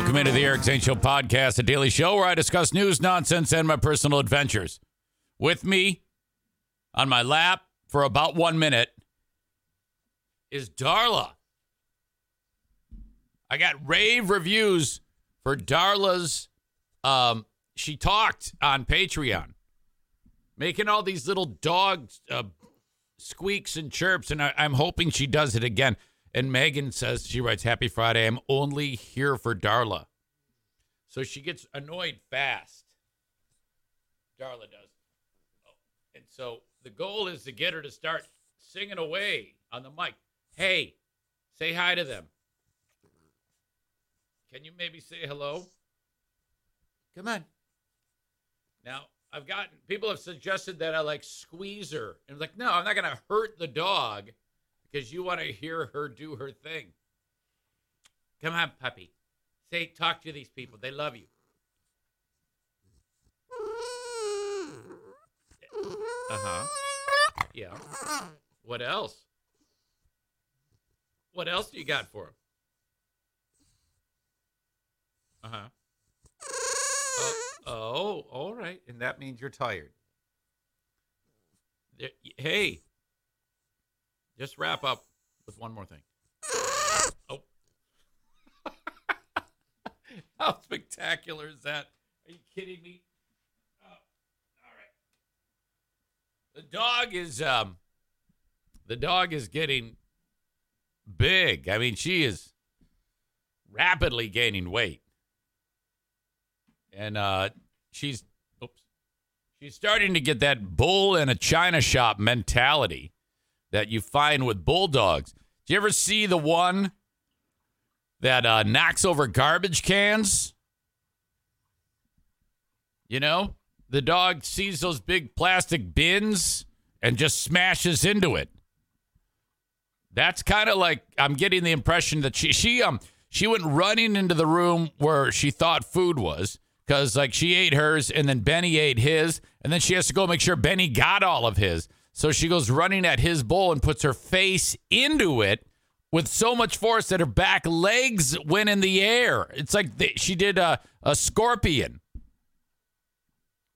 Welcome into the Eric Zane Show podcast, a daily show where I discuss news, nonsense, and my personal adventures. With me on my lap for about one minute is Darla. I got rave reviews for Darla's. Um, she talked on Patreon, making all these little dog uh, squeaks and chirps, and I, I'm hoping she does it again. And Megan says she writes, "Happy Friday. I'm only here for Darla." So she gets annoyed fast. Darla does. Oh, and so the goal is to get her to start singing away on the mic. Hey, say hi to them. Can you maybe say hello? Come on. Now, I've gotten people have suggested that I like squeeze her. And I'm like, no, I'm not going to hurt the dog because you want to hear her do her thing. Come on, puppy. Say, talk to these people. They love you. Uh huh. Yeah. What else? What else do you got for him? Uh huh. Oh, all right. And that means you're tired. There- Hey, just wrap up with one more thing. Oh. How spectacular is that? Are you kidding me? Oh, all right. The dog is um the dog is getting big. I mean, she is rapidly gaining weight and uh, she's oops, she's starting to get that bull in a china shop mentality that you find with bulldogs. Do you ever see the one that uh, knocks over garbage cans? You know, the dog sees those big plastic bins and just smashes into it. That's kind of like I'm getting the impression that she she um she went running into the room where she thought food was because like she ate hers and then Benny ate his and then she has to go make sure Benny got all of his. So she goes running at his bowl and puts her face into it with so much force that her back legs went in the air. It's like the, she did a, a scorpion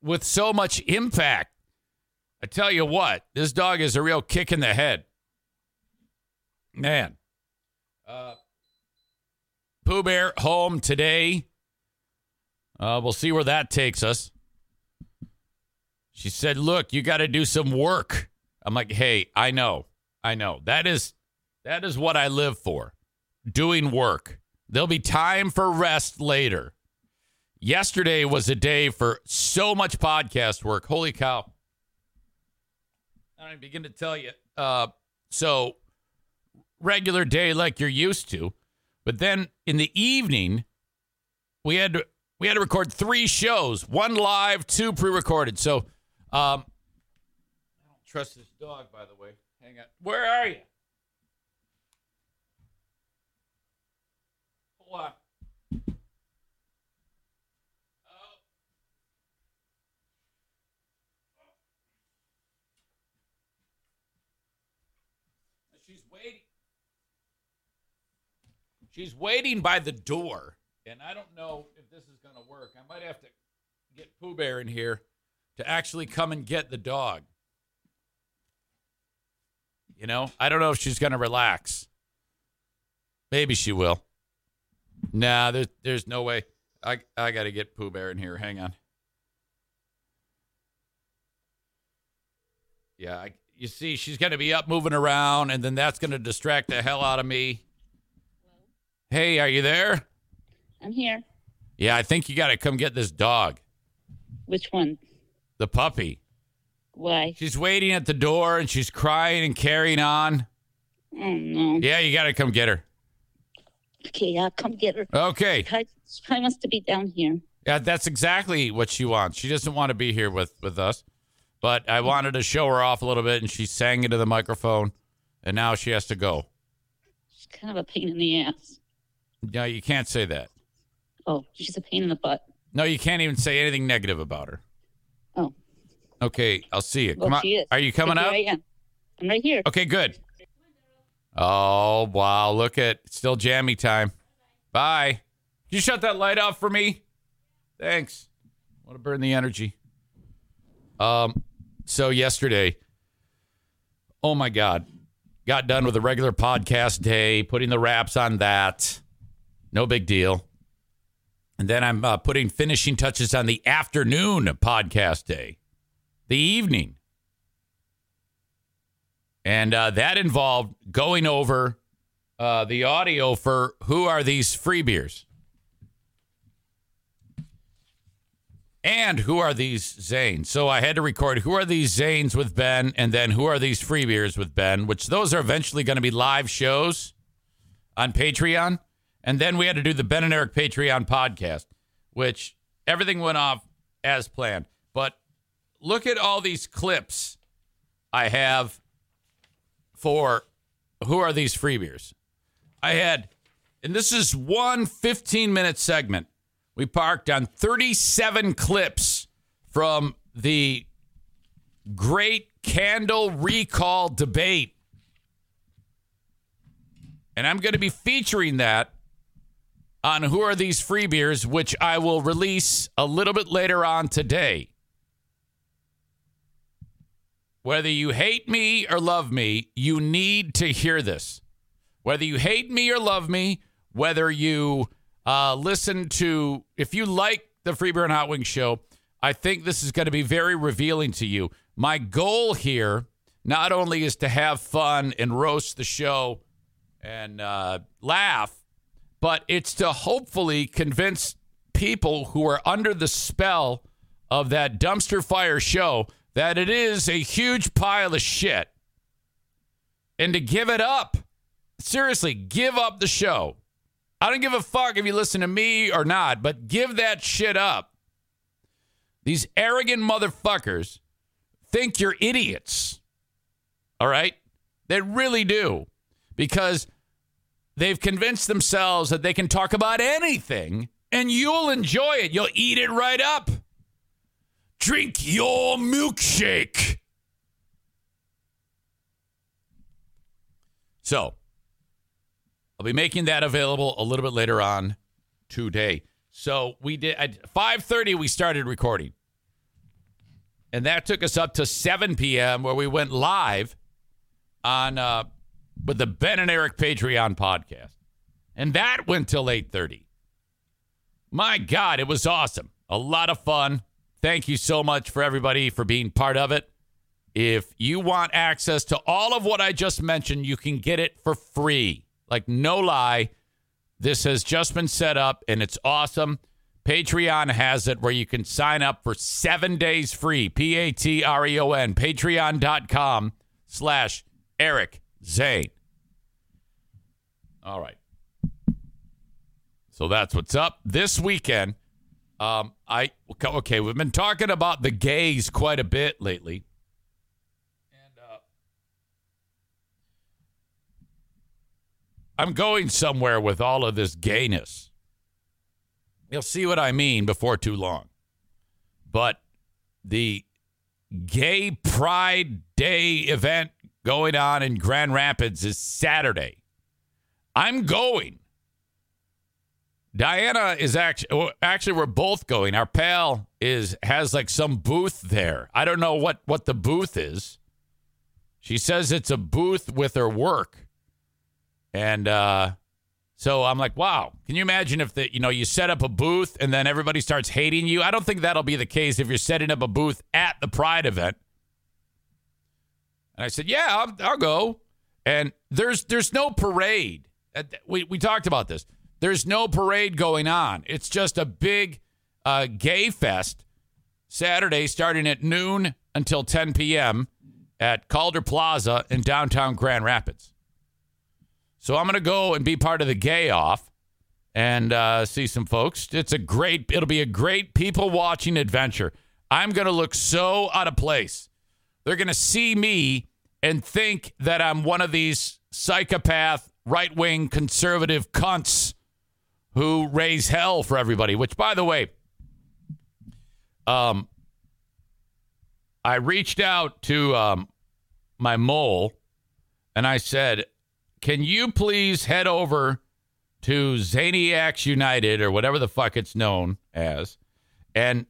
with so much impact. I tell you what, this dog is a real kick in the head. Man. Uh, Pooh Bear home today. Uh, we'll see where that takes us. She said, "Look, you got to do some work." I'm like, "Hey, I know, I know. That is, that is what I live for, doing work. There'll be time for rest later. Yesterday was a day for so much podcast work. Holy cow! I don't begin to tell you. Uh, so regular day like you're used to, but then in the evening, we had to we had to record three shows, one live, two pre-recorded. So, um, trust this dog, by the way. Hang on, where are you? Hold on. Oh. She's waiting. She's waiting by the door, and I don't know if this is going to work. I might have to get Pooh Bear in here to actually come and get the dog. You know, I don't know if she's going to relax. Maybe she will. Nah, there's there's no way. I I got to get Pooh Bear in here. Hang on. Yeah, I, you see, she's going to be up moving around, and then that's going to distract the hell out of me. Hey, are you there? I'm here. Yeah, I think you got to come get this dog, Which one? the puppy. Why? She's waiting at the door and she's crying and carrying on. Oh no. Yeah, you got to come get her. Okay, I'll come get her. Okay. She probably, wants to be down here. Yeah, that's exactly what she wants. She doesn't want to be here with with us, but I wanted to show her off a little bit, and she sang into the microphone, and now she has to go. She's kind of a pain in the ass. No, you can't say that. Oh, she's a pain in the butt. No, you can't even say anything negative about her. Oh, Okay, I'll see you. well, Come on. is. Are you coming up? I am. I'm right here. Okay, good. Oh wow, look at still jammy time. Bye. Can you shut that light off for me? Thanks. Want to burn the energy. Um, so yesterday, oh my God, got done with a regular podcast day, putting the wraps on that. No big deal. And then I'm uh, putting finishing touches on the afternoon podcast day, the evening. And uh, that involved going over uh, the audio for who are these free beers? And who are these Zanes? So I had to record who are these Zanes with Ben and then who are these free beers with Ben, which those are eventually going to be live shows on Patreon. And then we had to do the Ben and Eric Patreon podcast, which everything went off as planned. But look at all these clips I have for who are these free beers. I had, and this is one 15 minute segment. We parked on 37 clips from the great candle recall debate. And I'm going to be featuring that on Who Are These Free Beers, which I will release a little bit later on today. Whether you hate me or love me, you need to hear this. Whether you hate me or love me, whether you uh, listen to, if you like the Free Beer and Hot Wings show, I think this is going to be very revealing to you. My goal here not only is to have fun and roast the show and uh, laugh, but it's to hopefully convince people who are under the spell of that dumpster fire show that it is a huge pile of shit and to give it up. Seriously, give up the show. I don't give a fuck if you listen to me or not, but give that shit up. These arrogant motherfuckers think you're idiots. All right? They really do. Because they've convinced themselves that they can talk about anything and you'll enjoy it. You'll eat it right up. Drink your milkshake. So, I'll be making that available a little bit later on today. So, we did at 5:30 we started recording. And that took us up to 7 p.m. where we went live on uh with the Ben and Eric Patreon podcast. And that went till 8:30. My god, it was awesome. A lot of fun. Thank you so much for everybody for being part of it. If you want access to all of what I just mentioned, you can get it for free. Like, no lie. This has just been set up and it's awesome. Patreon has it where you can sign up for seven days free. P A T R E O N. Patreon.com slash Eric Zane. All right. So that's what's up this weekend. Um, I okay. We've been talking about the gays quite a bit lately, and uh, I'm going somewhere with all of this gayness. You'll see what I mean before too long. But the Gay Pride Day event going on in Grand Rapids is Saturday. I'm going. Diana is actually actually we're both going. Our pal is has like some booth there. I don't know what what the booth is. She says it's a booth with her work. And uh so I'm like, wow, can you imagine if the you know you set up a booth and then everybody starts hating you? I don't think that'll be the case if you're setting up a booth at the Pride event. And I said, yeah, I'll, I'll go. And there's there's no parade. We we talked about this. There's no parade going on. It's just a big uh, gay fest Saturday starting at noon until 10 p.m. at Calder Plaza in downtown Grand Rapids. So I'm going to go and be part of the gay off and uh, see some folks. It's a great, it'll be a great people watching adventure. I'm going to look so out of place. They're going to see me and think that I'm one of these psychopath, right wing, conservative cunts who raise hell for everybody, which, by the way, um, I reached out to um, my mole and I said, Can you please head over to Zaniacs United or whatever the fuck it's known as and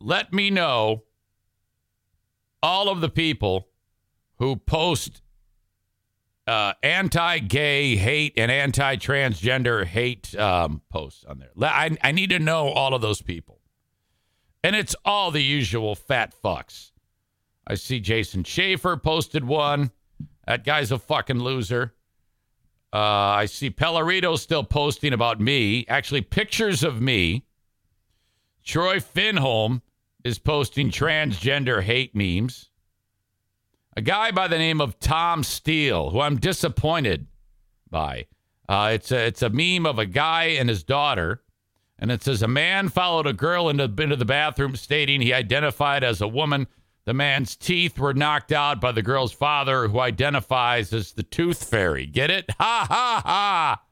let me know all of the people who post uh, anti-gay hate and anti-transgender hate um, posts on there. I, I need to know all of those people, and it's all the usual fat fucks. I see Jason Schaefer posted one. That guy's a fucking loser. Uh, I see Pellerito still posting about me, actually pictures of me. Troy Finholm is posting transgender hate memes. A guy by the name of Tom Steele, who I'm disappointed by. Uh, it's a it's a meme of a guy and his daughter, and it says a man followed a girl into, into the bathroom, stating he identified as a woman. The man's teeth were knocked out by the girl's father, who identifies as the Tooth Fairy. Get it? Ha ha ha!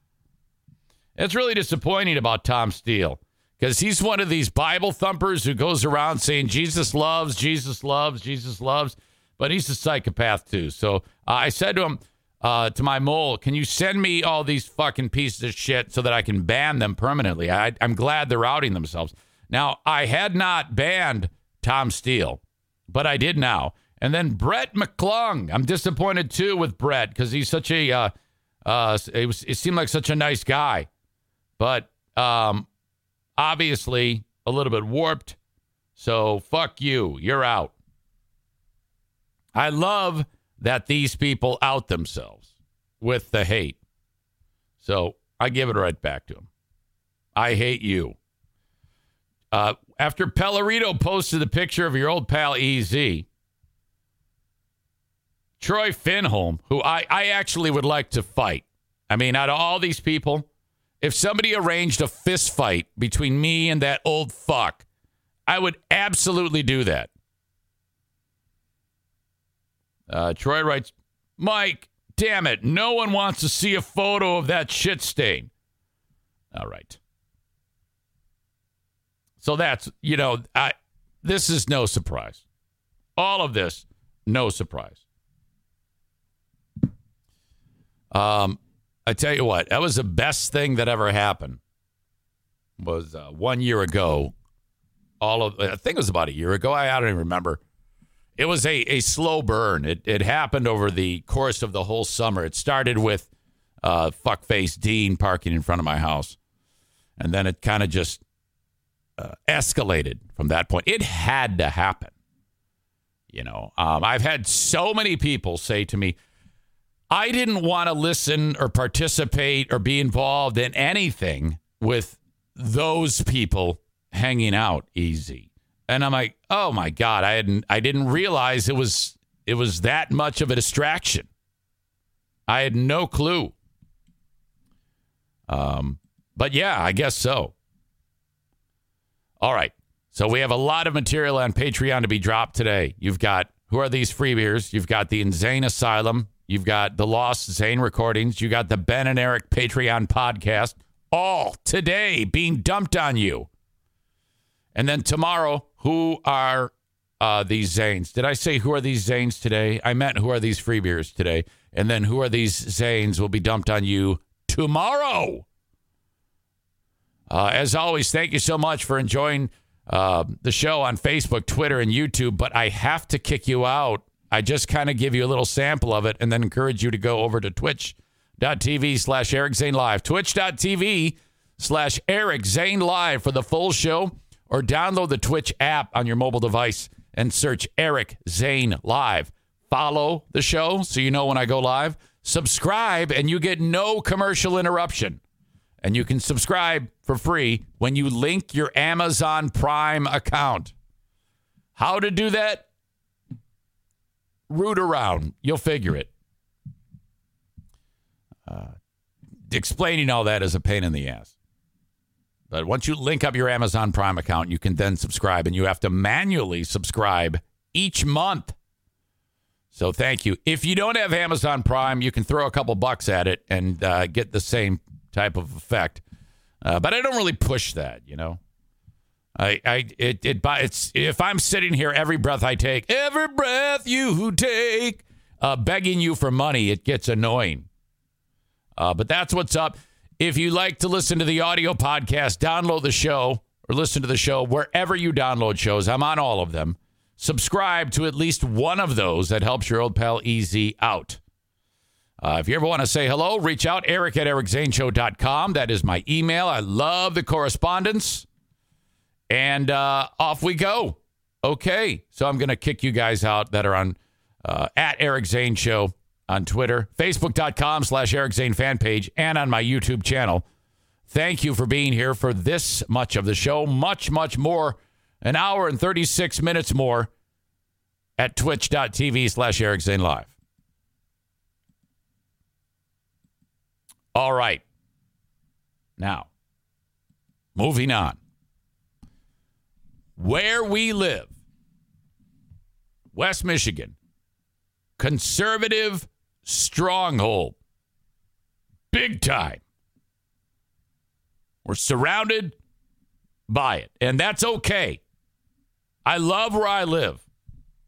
It's really disappointing about Tom Steele because he's one of these Bible thumpers who goes around saying Jesus loves, Jesus loves, Jesus loves but he's a psychopath too. So uh, I said to him, uh, to my mole, can you send me all these fucking pieces of shit so that I can ban them permanently? I, I'm glad they're outing themselves. Now, I had not banned Tom Steele, but I did now. And then Brett McClung. I'm disappointed too with Brett because he's such a, uh, uh, it, was, it seemed like such a nice guy, but um, obviously a little bit warped. So fuck you. You're out. I love that these people out themselves with the hate. So I give it right back to them. I hate you. Uh, after Pellerito posted the picture of your old pal EZ, Troy Finholm, who I, I actually would like to fight. I mean, out of all these people, if somebody arranged a fist fight between me and that old fuck, I would absolutely do that. Uh, Troy writes, Mike, damn it. No one wants to see a photo of that shit stain. All right. So that's, you know, I, this is no surprise. All of this, no surprise. Um, I tell you what, that was the best thing that ever happened. Was uh, one year ago. All of, I think it was about a year ago. I, I don't even remember it was a, a slow burn. It, it happened over the course of the whole summer. It started with uh, fuckface Dean parking in front of my house. And then it kind of just uh, escalated from that point. It had to happen. You know, um, I've had so many people say to me, I didn't want to listen or participate or be involved in anything with those people hanging out easy. And I'm like, oh my god, I hadn't, I didn't realize it was it was that much of a distraction. I had no clue. Um, but yeah, I guess so. All right. So we have a lot of material on Patreon to be dropped today. You've got who are these free beers? You've got the Insane Asylum. You've got the Lost Zane recordings. You got the Ben and Eric Patreon podcast. All today being dumped on you. And then tomorrow, who are uh, these Zanes? Did I say who are these Zanes today? I meant who are these free beers today? And then who are these Zanes will be dumped on you tomorrow. Uh, as always, thank you so much for enjoying uh, the show on Facebook, Twitter, and YouTube. But I have to kick you out. I just kind of give you a little sample of it and then encourage you to go over to twitch.tv slash Eric Zane Live. Twitch.tv slash Eric Zane Live for the full show or download the Twitch app on your mobile device and search Eric Zane Live. Follow the show so you know when I go live. Subscribe and you get no commercial interruption. And you can subscribe for free when you link your Amazon Prime account. How to do that? root around. You'll figure it. Uh, explaining all that is a pain in the ass. But once you link up your Amazon Prime account, you can then subscribe, and you have to manually subscribe each month. So thank you. If you don't have Amazon Prime, you can throw a couple bucks at it and uh, get the same type of effect. Uh, but I don't really push that, you know. I, I, it, it, it's if I'm sitting here every breath I take, every breath you who take, uh, begging you for money, it gets annoying. Uh, but that's what's up. If you like to listen to the audio podcast, download the show or listen to the show wherever you download shows. I'm on all of them. Subscribe to at least one of those that helps your old pal Easy out. Uh, if you ever want to say hello, reach out, eric at ericzaneshow.com. That is my email. I love the correspondence. And uh, off we go. Okay. So I'm going to kick you guys out that are on uh, at Eric Zane Show on Twitter, facebook.com slash Eric Zane fan page, and on my YouTube channel. Thank you for being here for this much of the show. Much, much more. An hour and 36 minutes more at twitch.tv slash Eric Zane Live. All right. Now, moving on. Where we live, West Michigan, conservative stronghold. Big time. We're surrounded by it, and that's okay. I love where I live.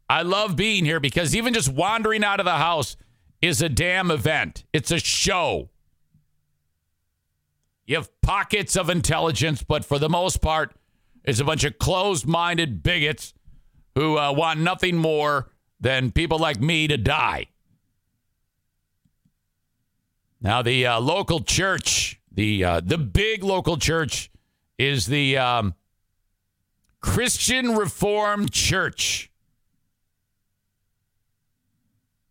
I love being here because even just wandering out of the house is a damn event. It's a show. You have pockets of intelligence, but for the most part, it's a bunch of closed minded bigots who uh, want nothing more than people like me to die. Now, the uh, local church, the uh, the big local church, is the um, Christian Reformed Church.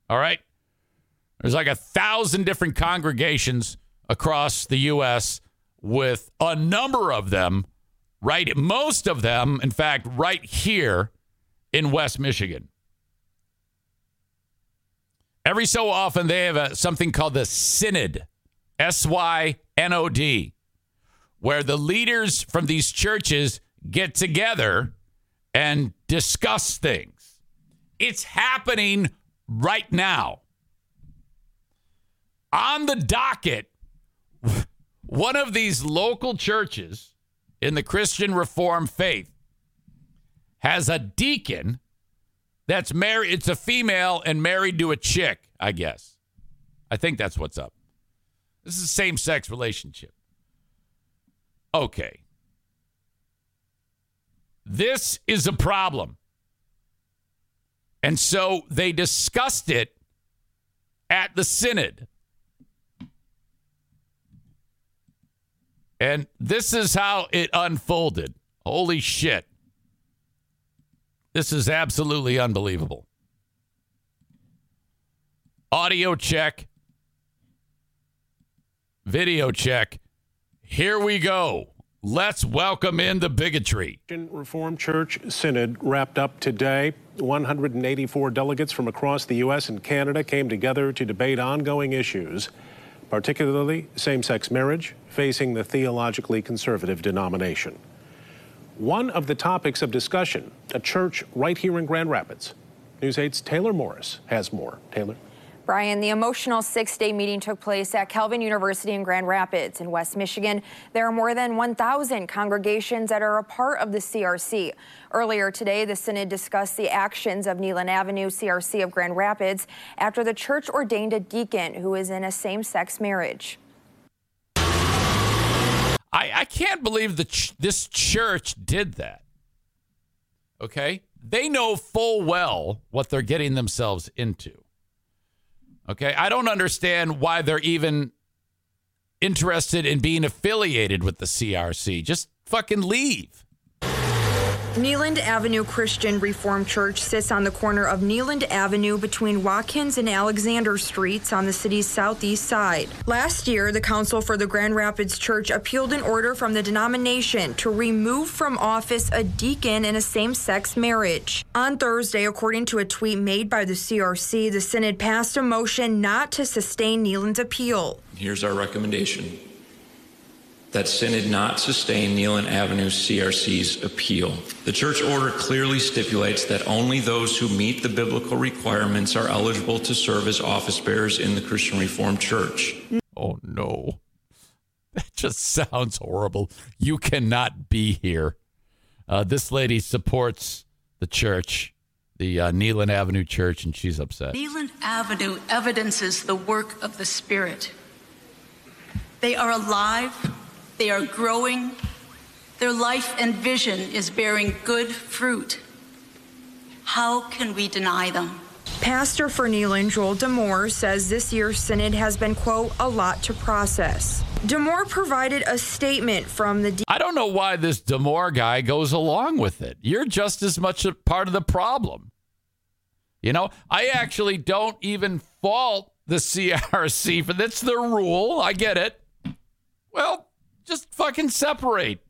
All right, there's like a thousand different congregations across the U.S. with a number of them, right? Most of them, in fact, right here in West Michigan. Every so often, they have a, something called the Synod, S Y N O D, where the leaders from these churches get together and discuss things. It's happening right now. On the docket, one of these local churches in the Christian Reformed faith has a deacon that's married. It's a female and married to a chick, I guess. I think that's what's up. This is a same sex relationship. Okay. This is a problem. And so they discussed it at the synod. And this is how it unfolded. Holy shit. This is absolutely unbelievable. Audio check. Video check. Here we go. Let's welcome in the bigotry. Reformed Church Synod wrapped up today. 184 delegates from across the U.S. and Canada came together to debate ongoing issues, particularly same sex marriage, facing the theologically conservative denomination. One of the topics of discussion, a church right here in Grand Rapids. News 8's Taylor Morris has more. Taylor. Brian, the emotional six day meeting took place at Calvin University in Grand Rapids in West Michigan. There are more than 1,000 congregations that are a part of the CRC. Earlier today, the Synod discussed the actions of Neland Avenue CRC of Grand Rapids after the church ordained a deacon who is in a same sex marriage. I, I can't believe that ch- this church did that. Okay? They know full well what they're getting themselves into. Okay. I don't understand why they're even interested in being affiliated with the CRC. Just fucking leave. Neland Avenue Christian Reformed Church sits on the corner of Neland Avenue between Watkins and Alexander Streets on the city's southeast side. Last year, the Council for the Grand Rapids Church appealed an order from the denomination to remove from office a deacon in a same sex marriage. On Thursday, according to a tweet made by the CRC, the Synod passed a motion not to sustain Neland's appeal. Here's our recommendation that Synod not sustain Neland Avenue CRC's appeal. The church order clearly stipulates that only those who meet the biblical requirements are eligible to serve as office bearers in the Christian Reformed Church. Oh, no. That just sounds horrible. You cannot be here. Uh, this lady supports the church, the uh, Neland Avenue Church, and she's upset. Neland Avenue evidences the work of the Spirit. They are alive they are growing. Their life and vision is bearing good fruit. How can we deny them? Pastor for Neland, Joel Demore, says this year's synod has been, quote, a lot to process. Demore provided a statement from the. I don't know why this Demore guy goes along with it. You're just as much a part of the problem. You know, I actually don't even fault the CRC for that's the rule. I get it. Well, just fucking separate.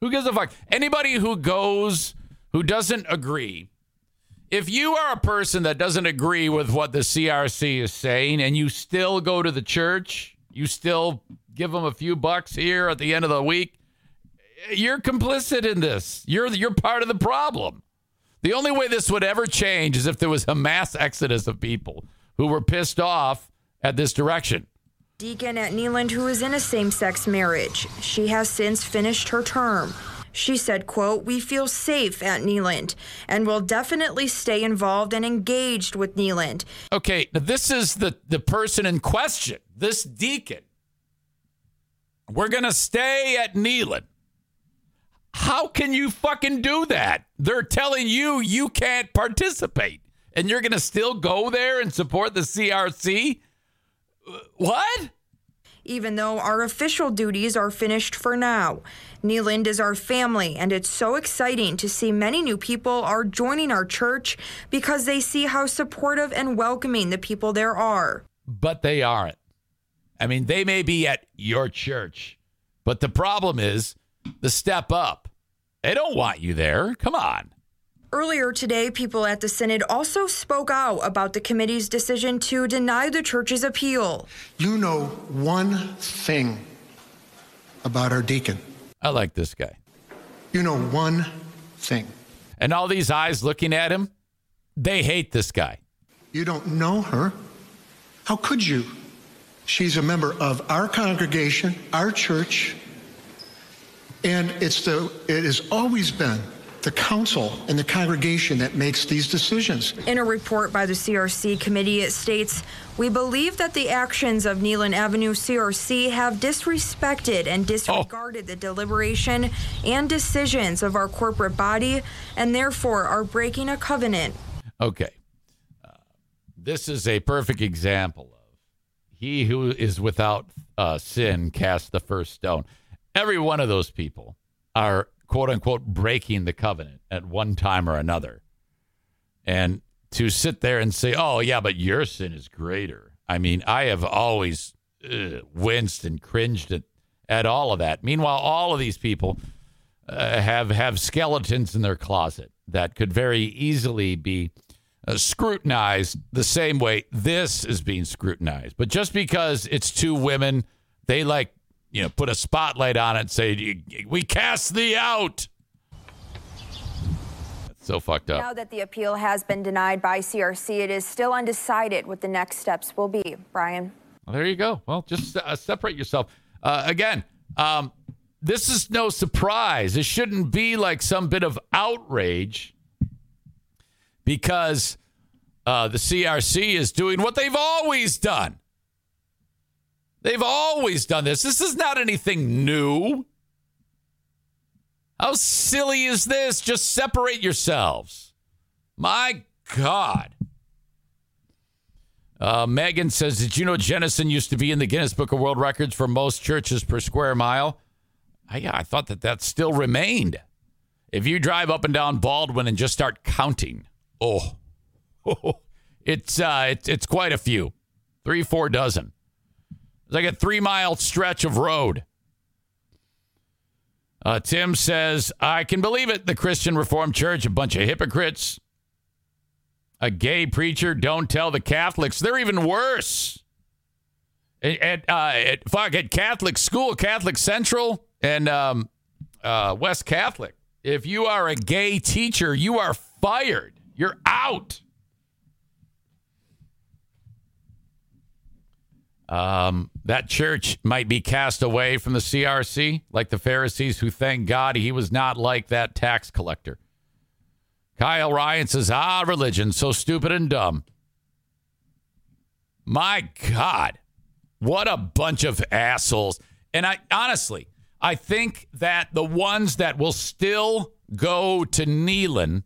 Who gives a fuck? Anybody who goes who doesn't agree. If you are a person that doesn't agree with what the CRC is saying and you still go to the church, you still give them a few bucks here at the end of the week, you're complicit in this. You're you're part of the problem. The only way this would ever change is if there was a mass exodus of people who were pissed off at this direction. Deacon at Neland who is in a same-sex marriage. She has since finished her term. She said, quote, we feel safe at Neland and will definitely stay involved and engaged with Neland. Okay, this is the, the person in question, this deacon. We're going to stay at Neland. How can you fucking do that? They're telling you you can't participate and you're going to still go there and support the CRC? Uh, what? Even though our official duties are finished for now, Neland is our family, and it's so exciting to see many new people are joining our church because they see how supportive and welcoming the people there are. But they aren't. I mean, they may be at your church, but the problem is the step up. They don't want you there. Come on. Earlier today, people at the Synod also spoke out about the committee's decision to deny the church's appeal. You know one thing about our deacon. I like this guy. You know one thing. And all these eyes looking at him, they hate this guy. You don't know her. How could you? She's a member of our congregation, our church, and it's the it has always been the council and the congregation that makes these decisions. In a report by the CRC committee, it states We believe that the actions of Neland Avenue CRC have disrespected and disregarded oh. the deliberation and decisions of our corporate body and therefore are breaking a covenant. Okay. Uh, this is a perfect example of he who is without uh, sin cast the first stone. Every one of those people are quote unquote breaking the covenant at one time or another. And to sit there and say, oh, yeah, but your sin is greater. I mean, I have always uh, winced and cringed at, at all of that. Meanwhile, all of these people uh, have, have skeletons in their closet that could very easily be uh, scrutinized the same way this is being scrutinized. But just because it's two women, they like you know, put a spotlight on it and say, we cast thee out. That's so fucked up. Now that the appeal has been denied by CRC, it is still undecided what the next steps will be. Brian. Well, there you go. Well, just uh, separate yourself. Uh, again, um, this is no surprise. It shouldn't be like some bit of outrage because uh, the CRC is doing what they've always done They've always done this. This is not anything new. How silly is this? Just separate yourselves. My God. Uh, Megan says, Did you know Jenison used to be in the Guinness Book of World Records for most churches per square mile? I, I thought that that still remained. If you drive up and down Baldwin and just start counting, oh, it's uh, it's it's quite a few, three four dozen. It's like a three mile stretch of road. Uh, Tim says, I can believe it. The Christian Reformed Church, a bunch of hypocrites. A gay preacher, don't tell the Catholics. They're even worse. At, at, uh, at, fuck, at Catholic school, Catholic Central, and um, uh, West Catholic, if you are a gay teacher, you are fired. You're out. Um, that church might be cast away from the CRC, like the Pharisees who thank God he was not like that tax collector. Kyle Ryan says, Ah, religion, so stupid and dumb. My God, what a bunch of assholes. And I honestly, I think that the ones that will still go to Neland,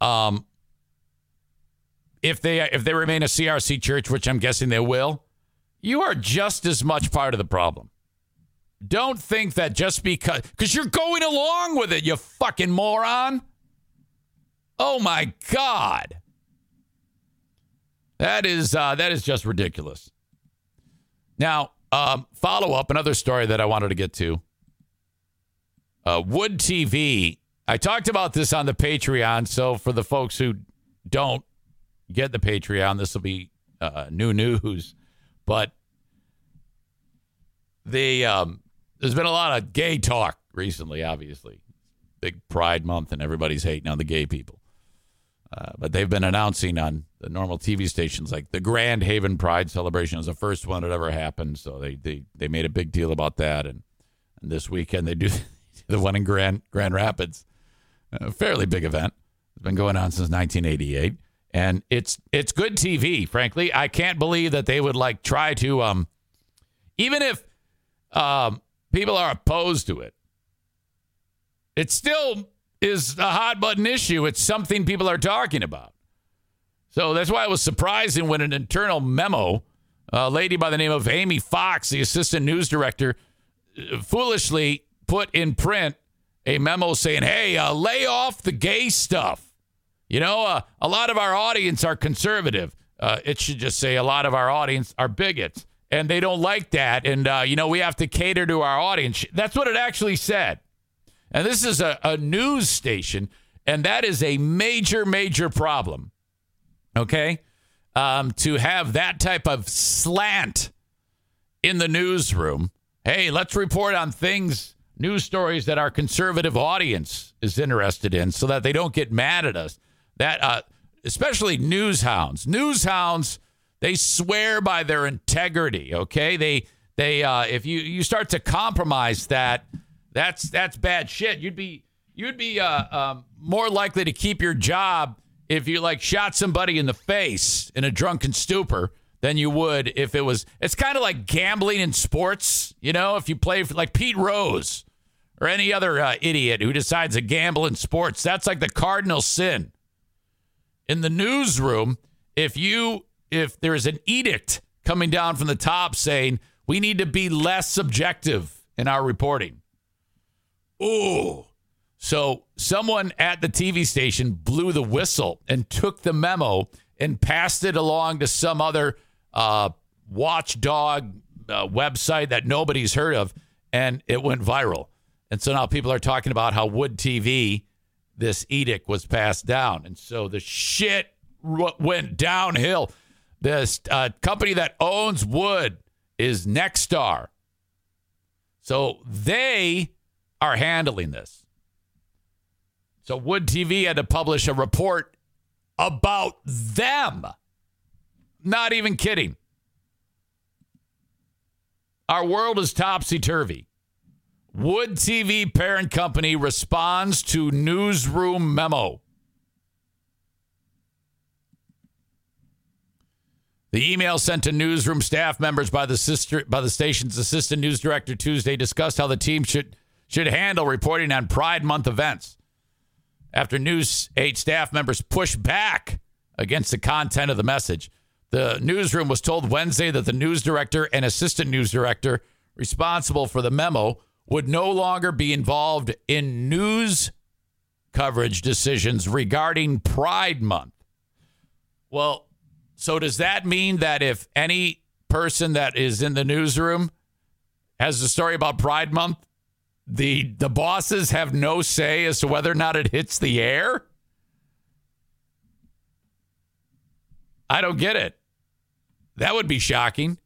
um, if they if they remain a CRC church, which I'm guessing they will, you are just as much part of the problem. Don't think that just because because you're going along with it, you fucking moron. Oh my god. That is uh, that is just ridiculous. Now, um, follow up another story that I wanted to get to. Uh, Wood TV. I talked about this on the Patreon, so for the folks who don't get the Patreon, this will be uh, new news. But the um, there's been a lot of gay talk recently. Obviously, big Pride Month, and everybody's hating on the gay people. Uh, but they've been announcing on the normal TV stations like the Grand Haven Pride celebration is the first one that ever happened. So they they, they made a big deal about that, and, and this weekend they do the one in Grand Grand Rapids, a fairly big event. It's been going on since 1988, and it's it's good TV. Frankly, I can't believe that they would like try to um, even if um, people are opposed to it. It still is a hot button issue. It's something people are talking about. So that's why it was surprising when an internal memo, a lady by the name of Amy Fox, the assistant news director, foolishly put in print a memo saying, hey, uh, lay off the gay stuff. You know, uh, a lot of our audience are conservative. Uh, it should just say a lot of our audience are bigots and they don't like that. And, uh, you know, we have to cater to our audience. That's what it actually said. And this is a, a news station, and that is a major, major problem. Okay? Um, to have that type of slant in the newsroom. Hey, let's report on things, news stories that our conservative audience is interested in so that they don't get mad at us. That, uh, especially news hounds. News hounds they swear by their integrity. Okay, they they uh, if you you start to compromise that, that's that's bad shit. You'd be you'd be uh, um, more likely to keep your job if you like shot somebody in the face in a drunken stupor than you would if it was. It's kind of like gambling in sports. You know, if you play for like Pete Rose or any other uh, idiot who decides to gamble in sports, that's like the cardinal sin. In the newsroom, if you if there is an edict coming down from the top saying we need to be less subjective in our reporting. Ooh. So someone at the TV station blew the whistle and took the memo and passed it along to some other uh, watchdog uh, website that nobody's heard of, and it went viral. And so now people are talking about how Wood TV, this edict was passed down. And so the shit went downhill. This uh, company that owns Wood is Nexstar. So they are handling this. So Wood TV had to publish a report about them. Not even kidding. Our world is topsy turvy. Wood TV parent company responds to newsroom memo. The email sent to newsroom staff members by the sister by the station's assistant news director Tuesday discussed how the team should should handle reporting on Pride Month events. After News 8 staff members pushed back against the content of the message, the newsroom was told Wednesday that the news director and assistant news director responsible for the memo would no longer be involved in news coverage decisions regarding Pride Month. Well, so does that mean that if any person that is in the newsroom has a story about Pride Month, the the bosses have no say as to whether or not it hits the air? I don't get it. That would be shocking.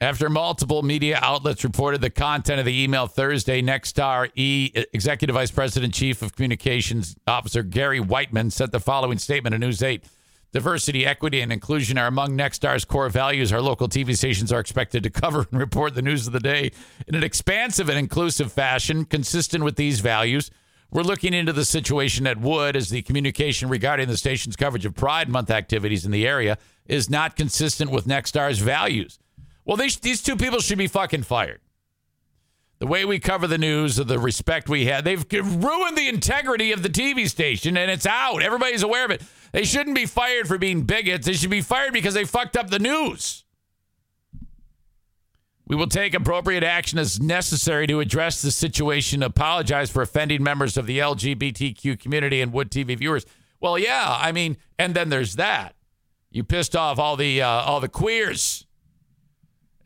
After multiple media outlets reported the content of the email Thursday, Nexstar E Executive Vice President Chief of Communications Officer Gary Weitman sent the following statement to News 8. Diversity, equity, and inclusion are among Nexstar's core values. Our local TV stations are expected to cover and report the news of the day in an expansive and inclusive fashion consistent with these values. We're looking into the situation at Wood as the communication regarding the station's coverage of Pride Month activities in the area is not consistent with Nexstar's values. Well, these, these two people should be fucking fired. The way we cover the news, the respect we had, they've ruined the integrity of the TV station, and it's out. Everybody's aware of it. They shouldn't be fired for being bigots. They should be fired because they fucked up the news. We will take appropriate action as necessary to address the situation, apologize for offending members of the LGBTQ community and Wood TV viewers. Well, yeah, I mean, and then there's that. You pissed off all the uh, all the queers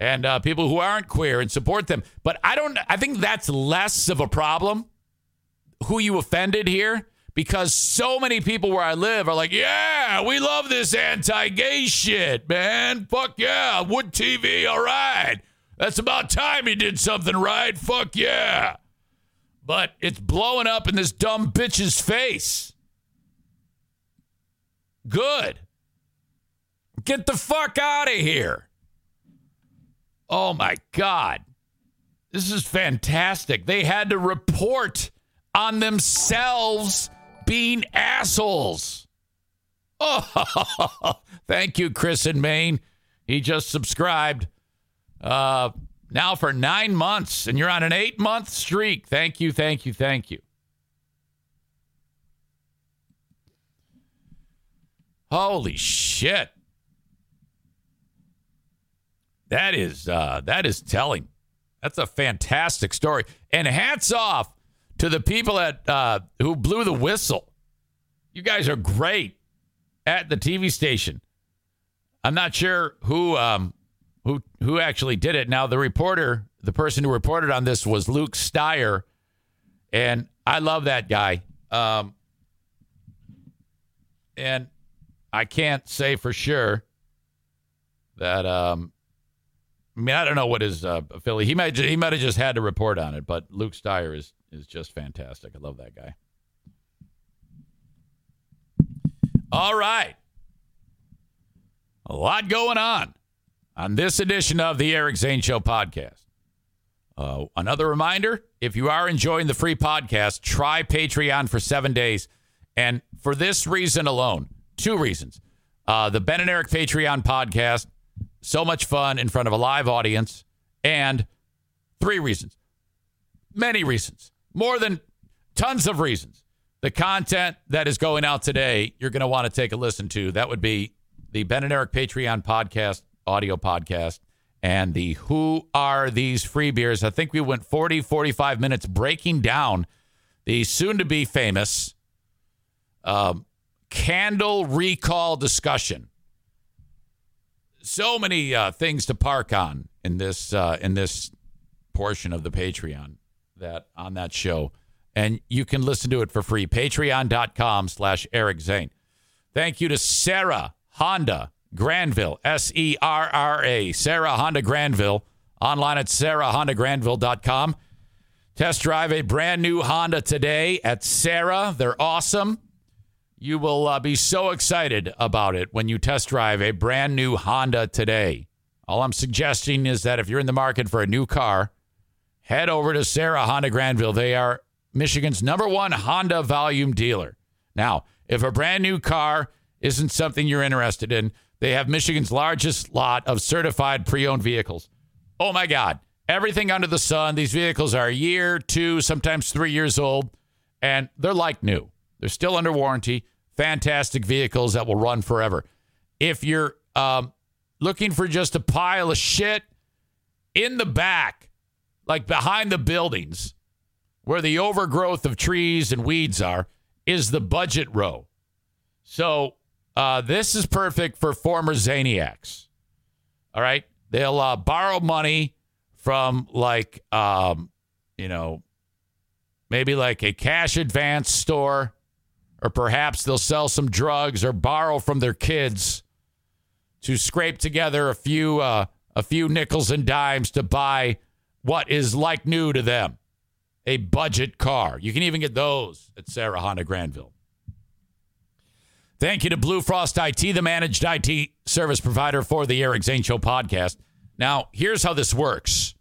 and uh, people who aren't queer and support them. But I don't. I think that's less of a problem. Who you offended here? Because so many people where I live are like, yeah, we love this anti-gay shit, man. Fuck yeah, Wood TV, all right. That's about time he did something right. Fuck yeah. But it's blowing up in this dumb bitch's face. Good. Get the fuck out of here. Oh my God. This is fantastic. They had to report on themselves being assholes. Oh, thank you, Chris in Maine. He just subscribed. Uh, now for nine months, and you're on an eight month streak. Thank you, thank you, thank you. Holy shit. That is uh, that is telling. That's a fantastic story. And hats off to the people that uh, who blew the whistle. You guys are great at the TV station. I'm not sure who um, who who actually did it. Now the reporter, the person who reported on this was Luke Steyer, and I love that guy. Um, and I can't say for sure that um, I mean, I don't know what his uh, Philly. He might he might have just had to report on it, but Luke Steyer is is just fantastic. I love that guy. All right, a lot going on on this edition of the Eric Zane Show podcast. Uh, another reminder: if you are enjoying the free podcast, try Patreon for seven days, and for this reason alone, two reasons: uh, the Ben and Eric Patreon podcast so much fun in front of a live audience, and three reasons. Many reasons. More than tons of reasons. The content that is going out today, you're going to want to take a listen to. That would be the Ben and Eric Patreon podcast, audio podcast, and the Who Are These Free Beers? I think we went 40, 45 minutes breaking down the soon to be famous um, candle recall discussion so many uh, things to park on in this uh, in this portion of the Patreon that on that show. And you can listen to it for free. Patreon.com slash Eric Zane. Thank you to Serra Honda Granville, S E R R A, Serra Honda Granville, online at serrahondagranville.com. Test drive a brand new Honda today at Serra. They're awesome. You will uh, be so excited about it when you test drive a brand new Honda today. All I'm suggesting is that if you're in the market for a new car, head over to Serra Honda Granville. They are Michigan's number one Honda volume dealer. Now, if a brand new car isn't something you're interested in, they have Michigan's largest lot of certified pre owned vehicles. Oh my God. Everything under the sun. These vehicles are a year, two, sometimes three years old, and they're like new. They're still under warranty fantastic vehicles that will run forever. If you're um, looking for just a pile of shit in the back, like behind the buildings, where the overgrowth of trees and weeds are, is the budget row. So uh, this is perfect for former Zaniacs. All right. They'll uh, borrow money from like, um, you know, maybe like a cash advance store, or perhaps they'll sell some drugs or borrow from their kids to scrape together a few uh, a few nickels and dimes to buy what is like new to them, a budget car. You can even get those at Serra Honda Granville. Thank you to Blue Frost IT, the managed IT service provider for the Eric Zane Show podcast. Now, here's how this works.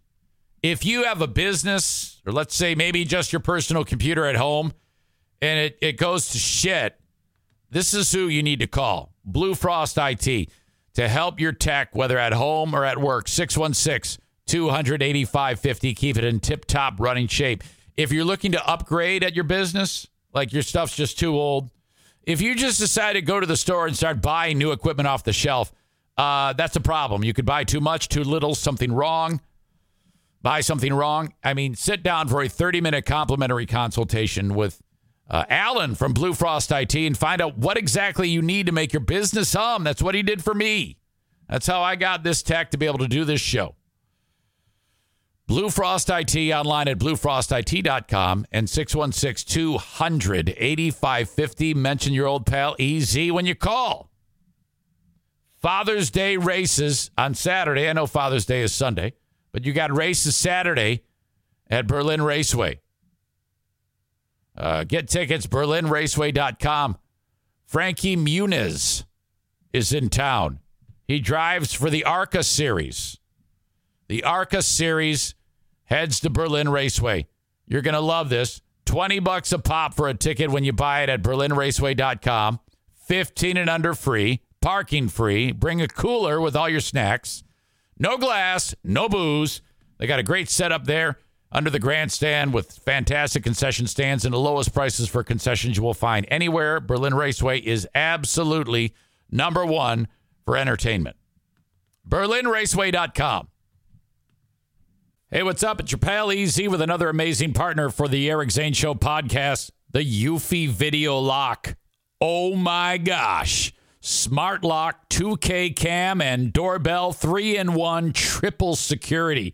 If you have a business, or let's say maybe just your personal computer at home, and it, it goes to shit, this is who you need to call Blue Frost IT to help your tech, whether at home or at work. 616 285 50. Keep it in tip top running shape. If you're looking to upgrade at your business, like your stuff's just too old, if you just decide to go to the store and start buying new equipment off the shelf, uh, that's a problem. You could buy too much, too little, something wrong. Buy something wrong. I mean, sit down for a 30 minute complimentary consultation with uh, Alan from Blue Frost IT and find out what exactly you need to make your business hum. That's what he did for me. That's how I got this tech to be able to do this show. Blue Frost IT online at bluefrostit.com and 616 200 8550. Mention your old pal EZ when you call. Father's Day races on Saturday. I know Father's Day is Sunday, but you got races Saturday at Berlin Raceway. Uh, get tickets, berlinraceway.com. Frankie Muniz is in town. He drives for the ARCA Series. The ARCA Series heads to Berlin Raceway. You're going to love this. 20 bucks a pop for a ticket when you buy it at berlinraceway.com. 15 and under free, parking free. Bring a cooler with all your snacks. No glass, no booze. They got a great setup there under the grandstand with fantastic concession stands and the lowest prices for concessions you will find anywhere. Berlin Raceway is absolutely number one for entertainment. BerlinRaceway.com. Hey, what's up? It's your pal EZ with another amazing partner for the Eric Zane Show podcast, the Eufy Video Lock. Oh my gosh. Smart lock, 2K cam, and doorbell, three in one, triple security.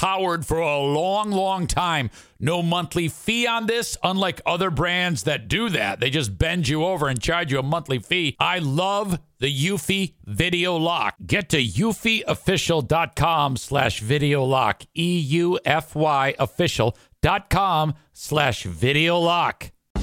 powered for a long, long time. No monthly fee on this, unlike other brands that do that. They just bend you over and charge you a monthly fee. I love the Eufy Video Lock. Get to eufyofficial.com slash video lock. E-U-F-Y official.com slash video lock.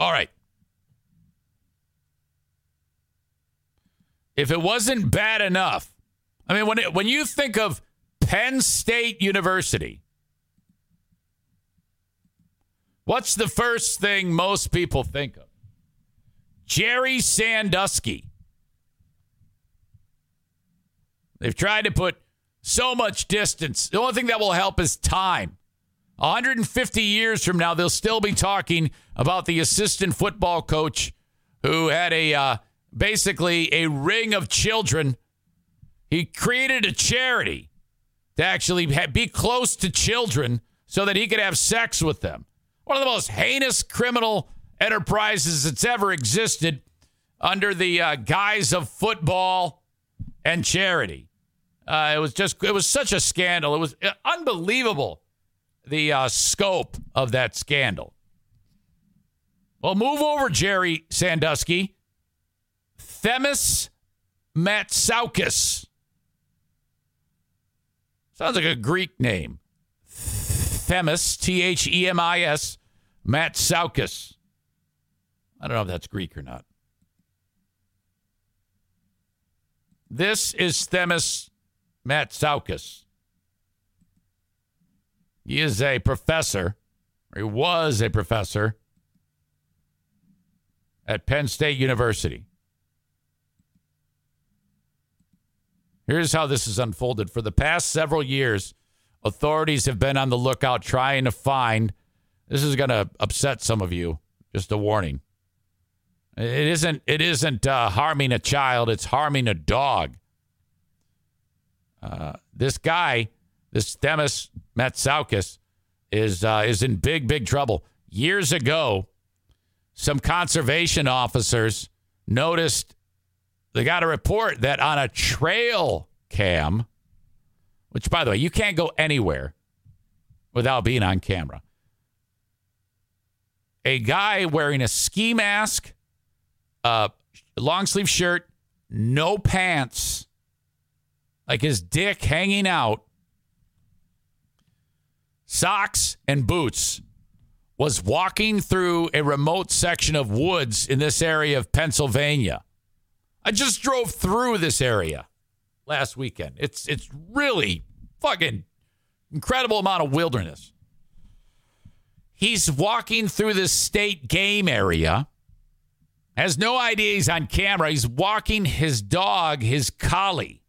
All right. If it wasn't bad enough, I mean, when it, when you think of Penn State University, What's the first thing most people think of? Jerry Sandusky. They've tried to put so much distance. The only thing that will help is time. 150 years from now, they'll still be talking about the assistant football coach who had a uh, basically a ring of children. He created a charity to actually ha- be close to children so that he could have sex with them. One of the most heinous criminal enterprises that's ever existed under the uh, guise of football and charity. Uh, it was just, it was such a scandal. It was uh, unbelievable the uh, scope of that scandal. Well, move over, Jerry Sandusky. Themis Matsoukas. Sounds like a Greek name. Themis, T H E M I S, Matsoukas. I don't know if that's Greek or not. This is Themis Matsoukas. He is a professor, or he was a professor at Penn State University. Here's how this has unfolded. For the past several years, authorities have been on the lookout trying to find. This is going to upset some of you. Just a warning. It isn't. It isn't uh, harming a child. It's harming a dog. Uh, this guy, this Themis Matsoukas, is uh, is in big, big trouble. Years ago, some conservation officers noticed they got a report that on a trail cam, which by the way, you can't go anywhere without being on camera. A guy wearing a ski mask, a long sleeve shirt, no pants, like his dick hanging out, socks and boots, was walking through a remote section of woods in this area of Pennsylvania. I just drove through this area last weekend. It's it's really fucking incredible amount of wilderness. He's walking through this state game area. Has no idea he's on camera. He's walking his dog, his collie.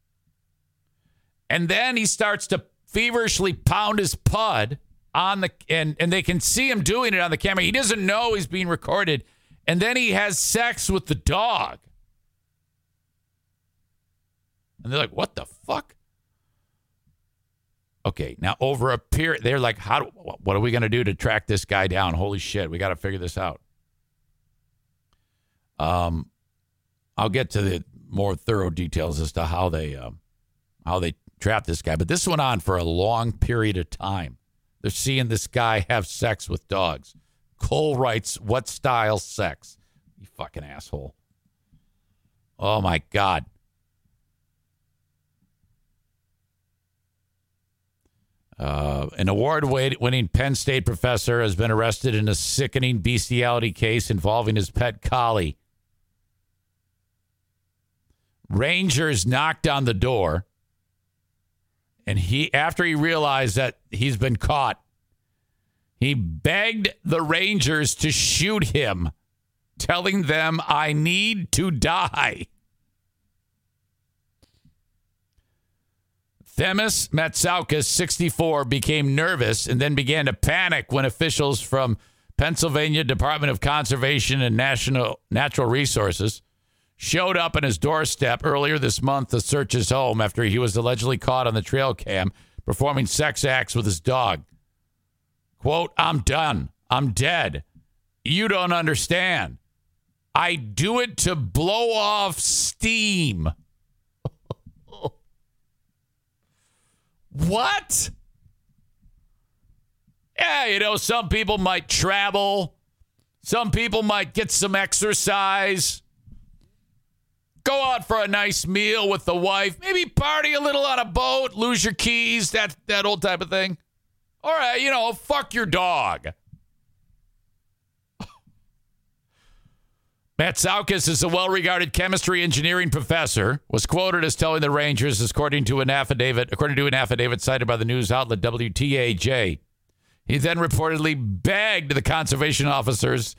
And then he starts to feverishly pound his pud on the and and they can see him doing it on the camera. He doesn't know he's being recorded. And then he has sex with the dog. And they're like, "What the fuck?" Okay, now over a period, they're like, "How? Do, what are we going to do to track this guy down? Holy shit, we got to figure this out." Um, I'll get to the more thorough details as to how they um, how they trap this guy, but this went on for a long period of time. They're seeing this guy have sex with dogs. Cole writes, "What style sex? You fucking asshole." Oh my god. Uh, an award winning Penn State professor has been arrested in a sickening bestiality case involving his pet collie. Rangers knocked on the door, and he, after he realized that he's been caught, he begged the Rangers to shoot him, telling them, I need to die. Themis Matsoukas, 64, became nervous and then began to panic when officials from Pennsylvania Department of Conservation and National Natural Resources showed up on his doorstep earlier this month to search his home after he was allegedly caught on the trail cam performing sex acts with his dog. Quote, I'm done. I'm dead. You don't understand. I do it to blow off steam. What? Yeah, you know, some people might travel. Some people might get some exercise. Go out for a nice meal with the wife. Maybe party a little on a boat, lose your keys, that that old type of thing. All right, you know, fuck your dog. Matsoukas is a well-regarded chemistry engineering professor. Was quoted as telling the Rangers, according to an affidavit, according to an affidavit cited by the news outlet WTAJ, He then reportedly begged the conservation officers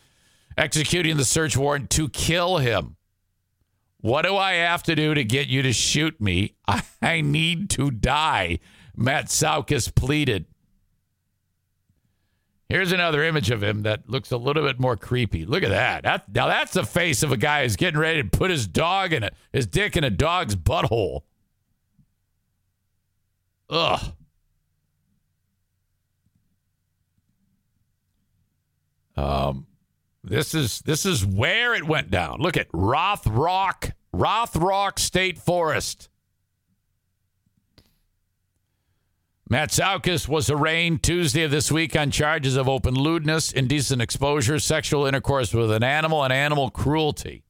executing the search warrant to kill him. What do I have to do to get you to shoot me? I need to die, Matsoukas pleaded. Here's another image of him that looks a little bit more creepy. Look at that. that now that's the face of a guy who's getting ready to put his dog in it, his dick in a dog's butthole. Ugh. Um, this is this is where it went down. Look at Rothrock, Rothrock State Forest. Matsoukas was arraigned Tuesday of this week on charges of open lewdness, indecent exposure, sexual intercourse with an animal, and animal cruelty.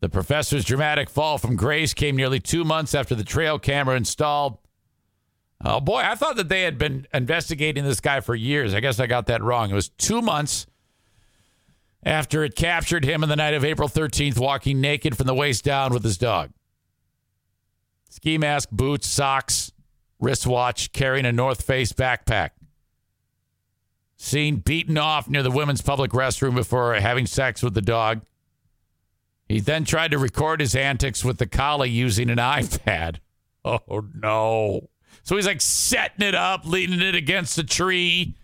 The professor's dramatic fall from grace came nearly two months after the trail camera installed. Oh boy, I thought that they had been investigating this guy for years. I guess I got that wrong. It was two months after it captured him on the night of April 13th, walking naked from the waist down with his dog. Ski mask, boots, socks, wristwatch, carrying a North Face backpack. Seen beaten off near the women's public restroom before having sex with the dog. He then tried to record his antics with the collie using an iPad. Oh no. So he's like setting it up, leaning it against a tree,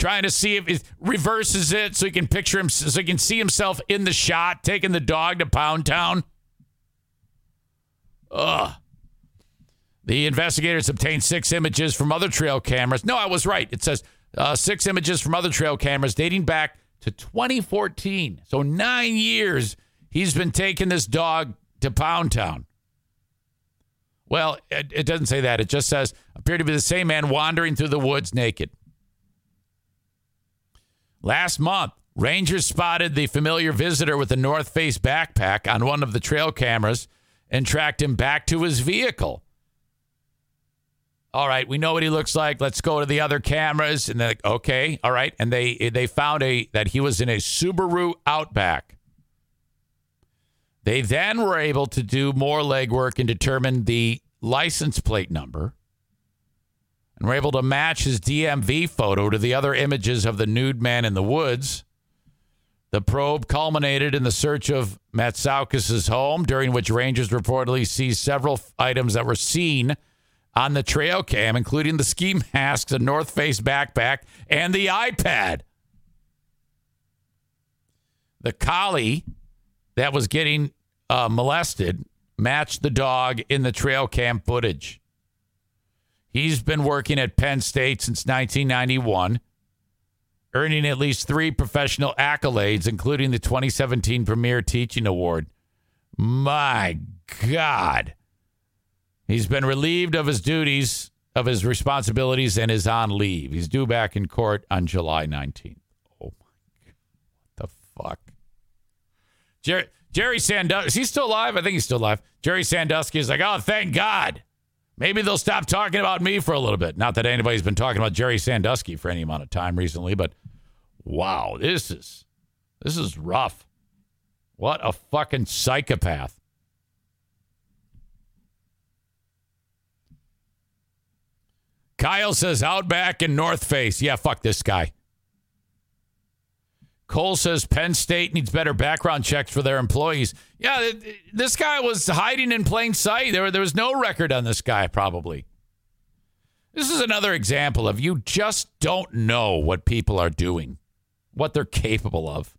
trying to see if it reverses it so he can picture him, so he can see himself in the shot, taking the dog to Pound Town. Ugh. The investigators obtained six images from other trail cameras. No, I was right. It says uh, six images from other trail cameras dating back to 2014. So nine years he's been taking this dog to Pound Town. Well, it, it doesn't say that. It just says appeared to be the same man wandering through the woods naked. Last month, Rangers spotted the familiar visitor with the North Face backpack on one of the trail cameras and tracked him back to his vehicle. All right, we know what he looks like. Let's go to the other cameras. And they're like, okay, all right. And they they found a that he was in a Subaru Outback. They then were able to do more legwork and determine the license plate number and were able to match his DMV photo to the other images of the nude man in the woods. The probe culminated in the search of Matsoukas' home, during which Rangers reportedly seized several items that were seen on the trail cam, including the ski masks, a North Face backpack, and the iPad. The collie that was getting uh, molested matched the dog in the trail cam footage. He's been working at Penn State since 1991, earning at least three professional accolades, including the 2017 Premier Teaching Award. My God. He's been relieved of his duties, of his responsibilities, and is on leave. He's due back in court on July 19th. Oh, my God. What the fuck? Jerry, Jerry Sandusky, is he still alive? I think he's still alive. Jerry Sandusky is like, oh, thank God. Maybe they'll stop talking about me for a little bit. Not that anybody's been talking about Jerry Sandusky for any amount of time recently, but wow, this is this is rough. What a fucking psychopath. Kyle says Outback and North Face. Yeah, fuck this guy. Cole says Penn State needs better background checks for their employees. Yeah, this guy was hiding in plain sight. There, there was no record on this guy, probably. This is another example of you just don't know what people are doing, what they're capable of.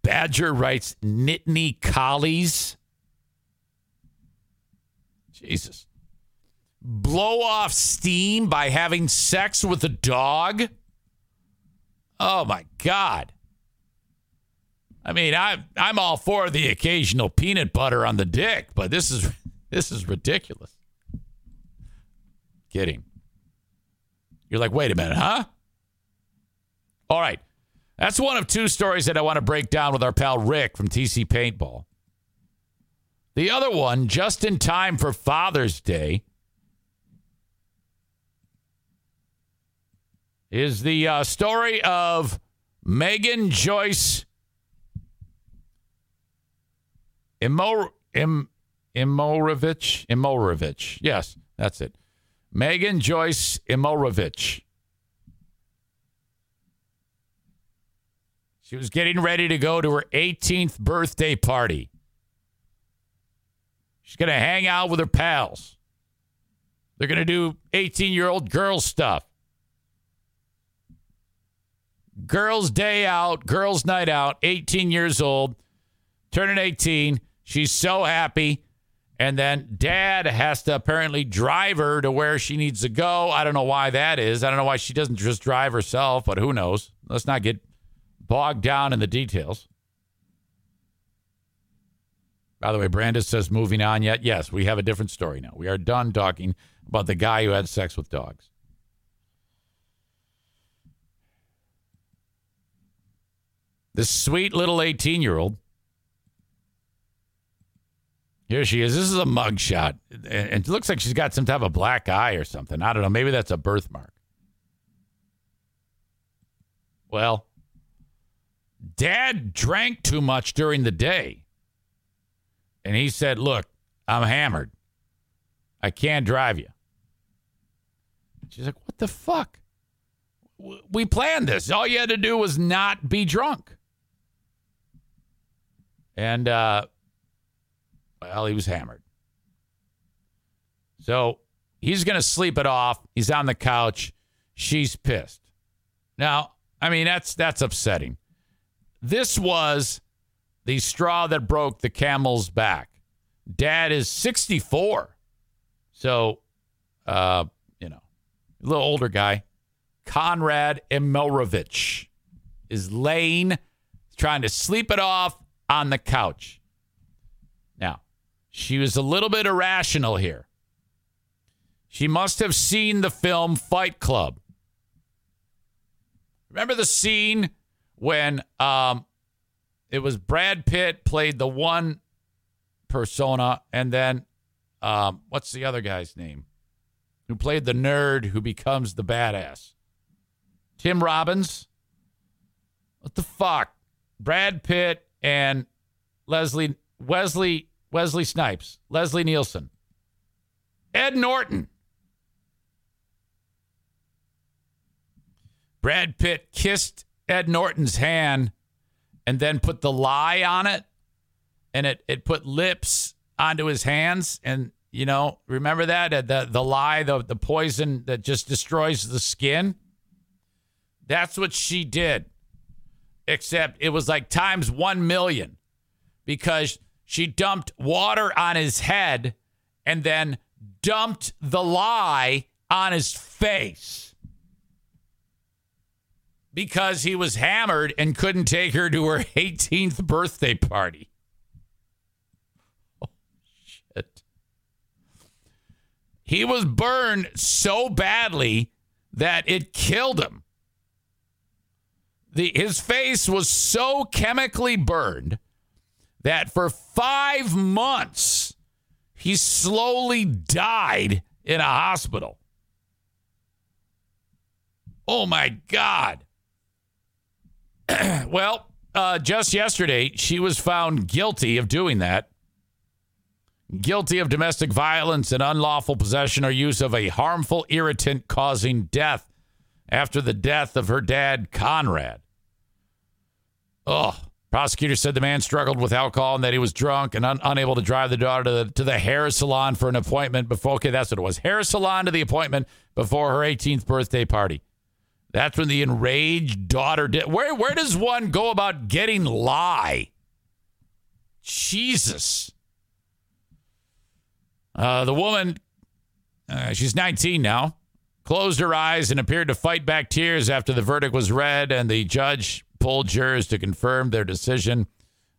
Badger writes Nittany collies. Jesus. Blow off steam by having sex with a dog. Oh my God. I mean, I'm I'm all for the occasional peanut butter on the dick, but this is this is ridiculous. Kidding. You're like, wait a minute, huh? All right. That's one of two stories that I want to break down with our pal Rick from TC Paintball. The other one, just in time for Father's Day, is the uh, story of Megan Joyce Imo, Im, Imirovich. Imirovich. Yes, that's it. Megan Joyce Imirovich. She was getting ready to go to her 18th birthday party. She's going to hang out with her pals. They're going to do 18 year old girl stuff. Girls' day out, girls' night out, 18 years old, turning 18. She's so happy. And then dad has to apparently drive her to where she needs to go. I don't know why that is. I don't know why she doesn't just drive herself, but who knows? Let's not get bogged down in the details. By the way, Brandis says moving on yet? Yes, we have a different story now. We are done talking about the guy who had sex with dogs. This sweet little 18 year old. Here she is. This is a mugshot. And it looks like she's got some type of black eye or something. I don't know. Maybe that's a birthmark. Well, Dad drank too much during the day. And he said, Look, I'm hammered. I can't drive you. She's like, What the fuck? We planned this. All you had to do was not be drunk. And, uh, well, he was hammered. So he's going to sleep it off. He's on the couch. She's pissed. Now, I mean, that's that's upsetting. This was the straw that broke the camel's back. Dad is 64. So, uh, you know, a little older guy. Conrad Emilovich is laying, trying to sleep it off on the couch. Now, she was a little bit irrational here. She must have seen the film Fight Club. Remember the scene when um, it was Brad Pitt played the one persona, and then um, what's the other guy's name? Who played the nerd who becomes the badass? Tim Robbins. What the fuck? Brad Pitt and Leslie Wesley Wesley Snipes, Leslie Nielsen, Ed Norton. Brad Pitt kissed Ed Norton's hand and then put the lye on it and it, it put lips onto his hands. And you know remember that? Uh, the the lye the the poison that just destroys the skin? That's what she did except it was like times 1 million because she dumped water on his head and then dumped the lye on his face because he was hammered and couldn't take her to her 18th birthday party. Oh, shit. He was burned so badly that it killed him. The, his face was so chemically burned that for five months he slowly died in a hospital. Oh my God. well, uh, just yesterday, she was found guilty of doing that. Guilty of domestic violence and unlawful possession or use of a harmful irritant causing death after the death of her dad, Conrad. Oh, prosecutor said the man struggled with alcohol and that he was drunk and un- unable to drive the daughter to the, to the hair salon for an appointment before. Okay, that's what it was. Hair salon to the appointment before her 18th birthday party. That's when the enraged daughter did. Where where does one go about getting lye? Jesus. Uh, the woman, uh, she's 19 now, closed her eyes and appeared to fight back tears after the verdict was read, and the judge pulled jurors to confirm their decision.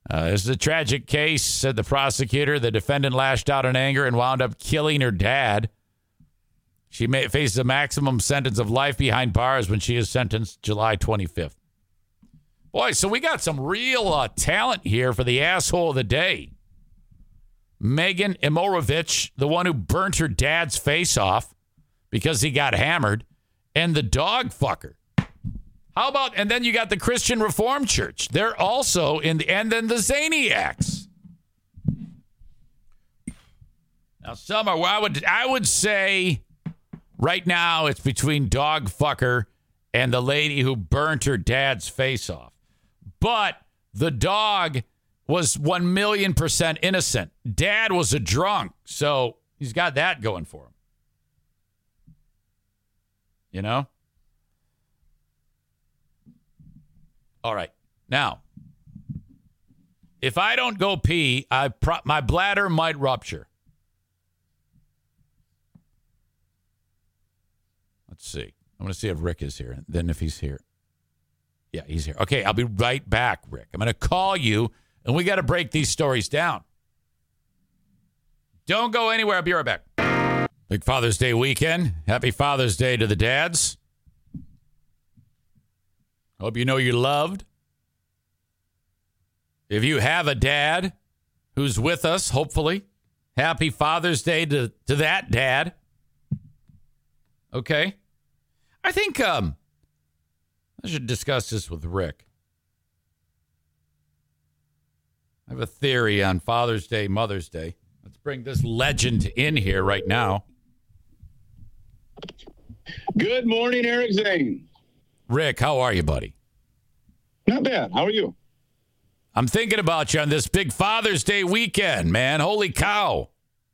Uh, this is a tragic case, said the prosecutor. The defendant lashed out in anger and wound up killing her dad. She may, faces a maximum sentence of life behind bars when she is sentenced July 25th. Boy, so we got some real uh, talent here for the asshole of the day. Megan Imirovich, the one who burnt her dad's face off because he got hammered, and the dog fucker. How about, and then you got the Christian Reformed Church. They're also in the, and then the Zaniacs. Now, some are, well, I would, I would say Right now, it's between dog fucker and the lady who burnt her dad's face off. But the dog was 1 million percent innocent. Dad was a drunk. So he's got that going for him. You know? All right. Now, if I don't go pee, I pro- my bladder might rupture. Let's see. I'm going to see if Rick is here. Then if he's here. Yeah, he's here. Okay, I'll be right back, Rick. I'm going to call you, and we got to break these stories down. Don't go anywhere. I'll be right back. Big Father's Day weekend. Happy Father's Day to the dads. Hope you know you're loved. If you have a dad who's with us, hopefully, happy Father's Day to, to that dad. Okay. I think um, I should discuss this with Rick. I have a theory on Father's Day, Mother's Day. Let's bring this legend in here right now. Good morning, Eric Zane. Rick, how are you, buddy? Not bad. How are you? I'm thinking about you on this big Father's Day weekend, man. Holy cow.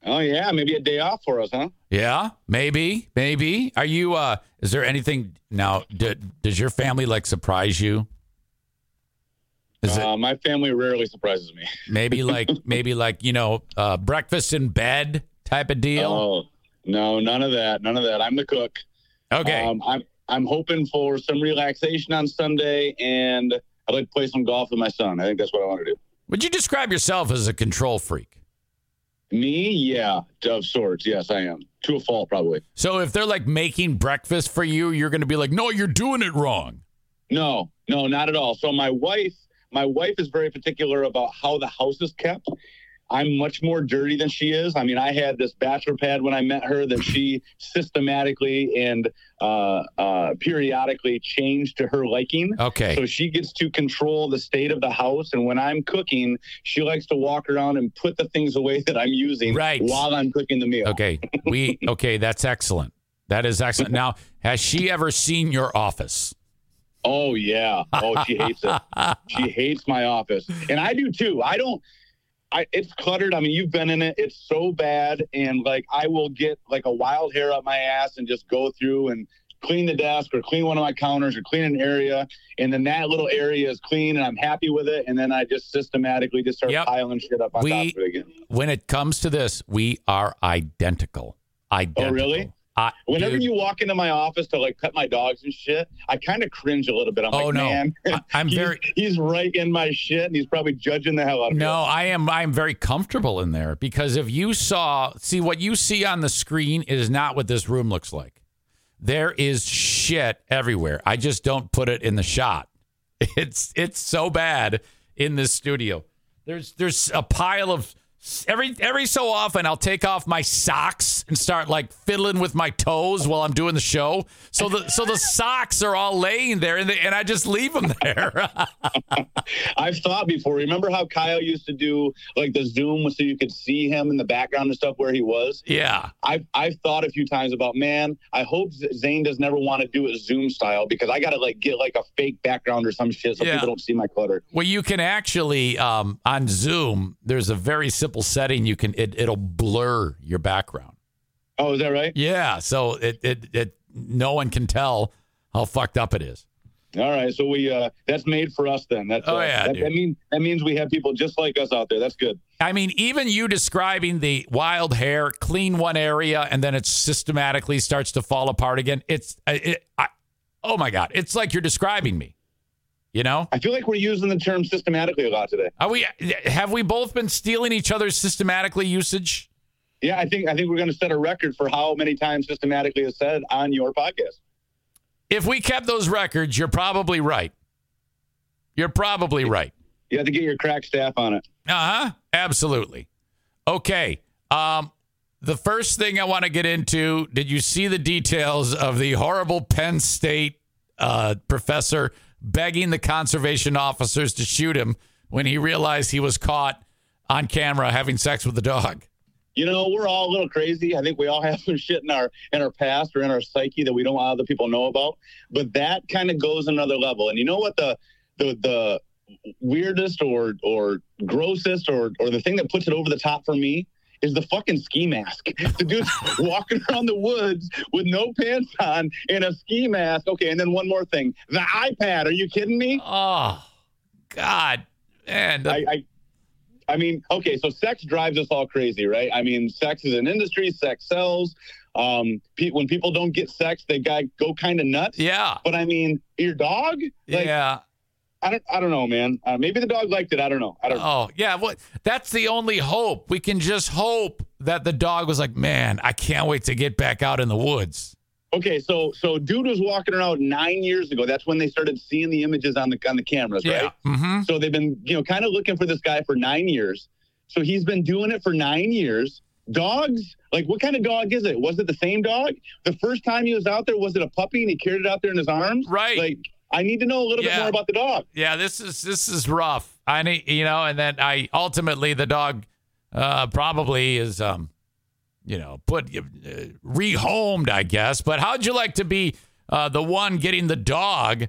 Oh yeah, maybe a day off for us, huh? Yeah, maybe, maybe. Are you uh is there anything now d- does your family like surprise you? Is uh, it my family rarely surprises me. maybe like maybe like, you know, uh breakfast in bed type of deal? Oh no, none of that. None of that. I'm the cook. okay. Um, I'm I'm hoping for some relaxation on Sunday, and I'd like to play some golf with my son. I think that's what I want to do. Would you describe yourself as a control freak? Me, yeah, of sorts. Yes, I am. To a fault, probably. So if they're like making breakfast for you, you're going to be like, "No, you're doing it wrong." No, no, not at all. So my wife, my wife is very particular about how the house is kept. I'm much more dirty than she is. I mean, I had this bachelor pad when I met her that she systematically and uh, uh, periodically changed to her liking. Okay. So she gets to control the state of the house. And when I'm cooking, she likes to walk around and put the things away that I'm using Right. while I'm cooking the meal. Okay. We okay, that's excellent. That is excellent. Now, has she ever seen your office? Oh yeah. Oh, she hates it. she hates my office, and I do too. I don't. I it's cluttered. I mean, you've been in it. It's so bad, and like I will get like a wild hair up my ass and just go through and clean the desk or clean one of my counters or clean an area, and then that little area is clean and I'm happy with it, and then I just systematically just start Yep. piling shit up on We- top of it again. When it comes to this, we are identical. Identical. Oh, really? I, Whenever dude, you walk into my office to like pet my dogs and shit, I kind of cringe a little bit. I'm Oh, like, no. man, I- I'm he's, very- he's right in my shit, and he's probably judging the hell out of me. No, I am I am very comfortable in there because if you saw see what you see on the screen is not what this room looks like. There is shit everywhere. I just don't put it in the shot. It's it's so bad in this studio. There's there's a pile of every every so often I'll take off my socks and start like fiddling with my toes while I'm doing the show. So the so the socks are all laying there and, they, and I just leave them there. I've thought before. Remember how Kyle used to do like the Zoom so you could see him in the background and stuff where he was? yeah. I've I've thought a few times about man. I hope Zane does never want to do it Zoom style because I gotta like get like a fake background or some shit so Yeah. people don't see my clutter. Well, you can actually um, on Zoom. There's a very simple setting. You can it, it'll blur your background. Oh, is that right? Yeah, so it, it it no one can tell how fucked up it is. All right, so we uh that's made for us then. That's Oh, uh, yeah, that, that means that means we have people just like us out there. That's good. I mean, even you describing the wild hair, clean one area, and then it systematically starts to fall apart again. It's it. I, oh my god, it's like you're describing me. You know, I feel like we're using the term systematically a lot today. are we? Have we both been stealing each other's systematically usage? Yeah, I think I think we're going to set a record for how many times systematically is said on your podcast. If we kept those records, you're probably right. You're probably right. You have to get your crack staff on it. Uh huh. Absolutely. Okay. Um, the first thing I want to get into did you see the details of the horrible Penn State uh, professor begging the conservation officers to shoot him when he realized he was caught on camera having sex with the dog? you know, we're all a little crazy. I think we all have some shit in our in our past or in our psyche that we don't want other people know about. But that kind of goes another level. And you know what the the the weirdest or or grossest or or the thing that puts it over the top for me is the fucking ski mask. The dude's walking around the woods with no pants on and a ski mask. Okay, and then one more thing. The iPad. Are you kidding me? Oh, God. Man, the- I, I I mean, okay, so sex drives us all crazy, right? I mean, sex is an industry, sex sells. Um, pe- when people don't get sex, they got go kind of nuts. yeah. But I mean, your dog, like, yeah. I don't, I don't know, man. Uh, maybe the dog liked it. I don't know. I don't. Know. Oh, yeah. What? That's the only hope. We can just hope that the dog was like, man, I can't wait to get back out in the woods. Okay, so so dude was walking around nine years ago. That's when they started seeing the images on the on the cameras, right? Mm-hmm. So they've been, you know, kind of looking for this guy for nine years. So he's been doing it for nine years. Dogs, like what kind of dog is it? Was it the same dog? The first time he was out there, was it a puppy and he carried it out there in his arms? Right. Like I need to know a little Yeah. bit more about the dog. Yeah, this is this is rough. I need, you know, and then I ultimately the dog uh, probably is, um, you know, put uh, rehomed, I guess. But how'd you like to be uh, the one getting the dog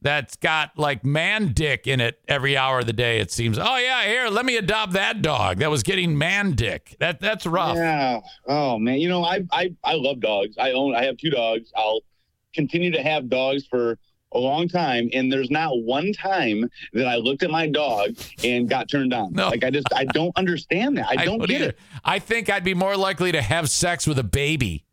that's got like man dick in it every hour of the day? It seems. Oh yeah, here, let me adopt that dog that was getting man dick. That that's rough. Yeah. Oh man. You know, I I I love dogs. I own. I have two dogs. I'll continue to have dogs for a long time, and there's not one time that I looked at my dog and got turned on. No. Like I just I don't understand that. I don't get either. it. I think I'd be more likely to have sex with a baby.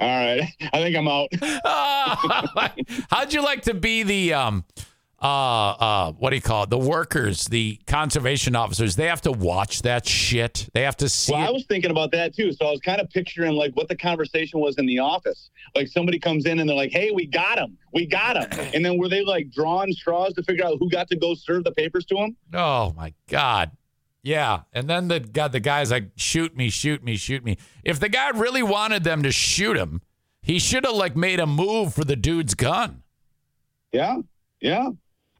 All right. I think I'm out. How'd you like to be the um uh uh what do you call it? The workers, the conservation officers. They have to watch that shit. They have to see Well, I was thinking about that too. So I was kind of picturing like what the conversation was in the office. Like somebody comes in and they're like, "Hey, we got him, we got him," and then were they like drawing straws to figure out who got to go serve the papers to him? Oh my god. Yeah, and then the guy, the guy's like, "Shoot me, shoot me, shoot me." If the guy really wanted them to shoot him, he should have like made a move for the dude's gun. Yeah, yeah.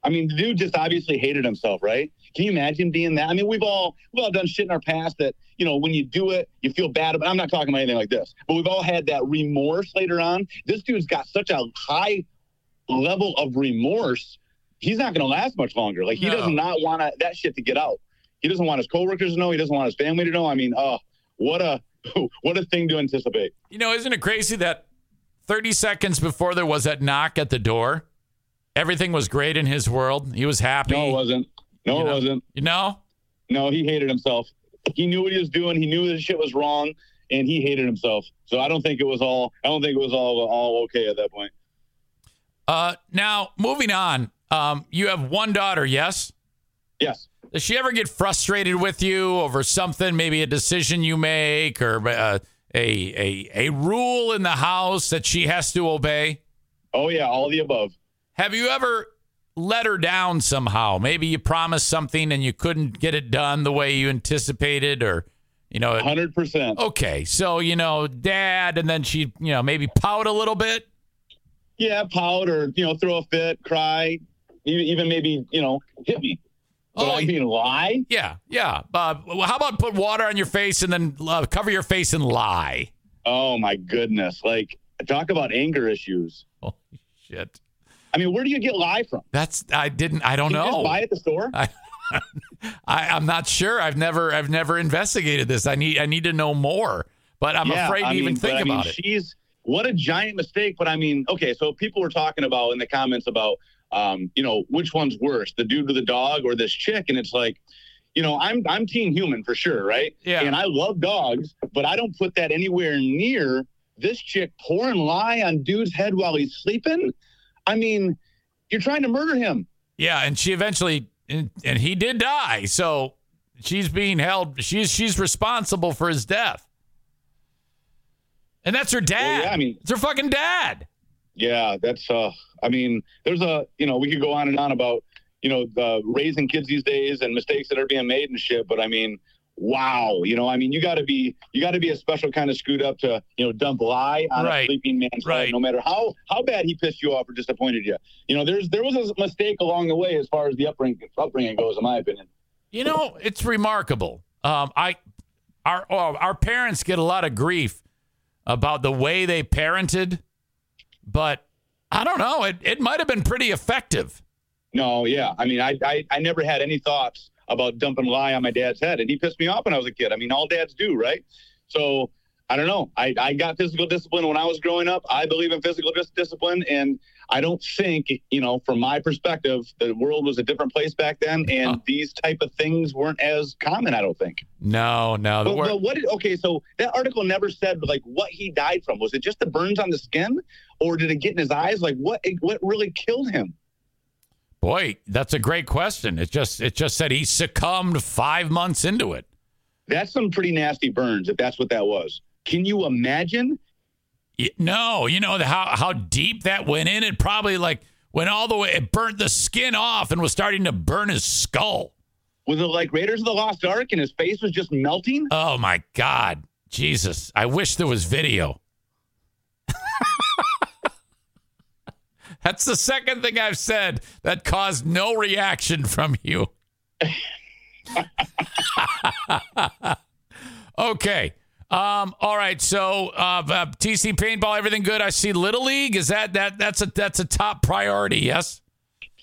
I mean, the dude just obviously hated himself, right? Can you imagine being that? I mean, we've all we've all done shit in our past that you know when you do it, you feel bad. I'm not talking about anything like this. But we've all had that remorse later on. This dude's got such a high level of remorse. He's not going to last much longer. Like he No. does not want that shit to get out. He doesn't want his coworkers to know. He doesn't want his family to know. I mean, oh, what a what a thing to anticipate. You know, isn't it crazy that 30 seconds before there was that knock at the door, everything was great in his world. He was happy. No, it wasn't. No, You it know? wasn't. You know? No, he hated himself. He knew what he was doing. He knew this shit was wrong, and he hated himself. So I don't think it was all. I don't think it was all all okay at that point. Uh, now, moving on, um, you have one daughter, yes? Yes. Does she ever get frustrated with you over something, maybe a decision you make or uh, a, a, a rule in the house that she has to obey? Oh yeah, all the above. Have you ever let her down somehow? Maybe you promised something and you couldn't get it done the way you anticipated or, you know, Hundred percent. okay, so, you know, dad, and then she, you know, maybe pout a little bit. Yeah, pout or you know throw a fit, cry, even, even maybe you know hit me. But Oh, I mean lye. Yeah, yeah. Uh, how about put water on your face and then uh, cover your face and lye? Oh my goodness! Like talk about anger issues. Holy shit. I mean, where do you get lye from? That's I didn't I don't Can know. buy at the store? I, I I'm not sure. I've never I've never investigated this. I need I need to know more. But I'm Yeah, afraid I to even think I mean, about it. She's what a giant mistake. But I mean, okay, so people were talking about in the comments about, um, you know, which one's worse, the dude with the dog or this chick, and it's like, you know, I'm I'm team human for sure, right? Yeah. And I love dogs, but I don't put that anywhere near this chick pouring lye on dude's head while he's sleeping. I mean, you're trying to murder him. Yeah, and she eventually and, and he did die. So she's being held she's she's responsible for his death. And that's her dad. yeah, I mean- it's her fucking dad. Yeah, that's uh I mean, there's a you know, we could go on and on about, you know, the raising kids these days and mistakes that are being made and shit, but I mean, wow, you know, I mean, you got to be you got to be a special kind of screwed up to, you know, dump lye on Right. a sleeping man's Right. head no matter how how bad he pissed you off or disappointed you. You know, there's there was a mistake along the way as far as the upbringing upbringing goes in my opinion. You know, it's remarkable. Um, I, our oh, our parents get a lot of grief about the way they parented, but I don't know. It it might have been pretty effective. No, yeah. I mean, I, I I never had any thoughts about dumping lye on my dad's head, and he pissed me off when I was a kid. I mean, all dads do, right? So I don't know. I, I got physical discipline when I was growing up. I believe in physical dis- discipline, and I don't think, you know, from my perspective, the world was a different place back then, and these type of things weren't as common. I don't think. No, no. But, but what? Did, okay, so that article never said like what he died from. Was it just the burns on the skin, or did it get in his eyes? Like what? What really killed him? Boy, that's a great question. It just it just said he succumbed five months into it. That's some pretty nasty burns, if that's what that was. Can you imagine? No, you know how how deep that went in. It probably like went all the way. It burnt the skin off and was starting to burn his skull. Was it like Raiders of the Lost Ark and his face was just melting? Oh my God, Jesus! I wish there was video. That's the second thing I've said that caused no reaction from you. okay. Um, all right. So uh, uh, TC paintball, everything good. I see Little League. Is that that that's a that's a top priority? Yes.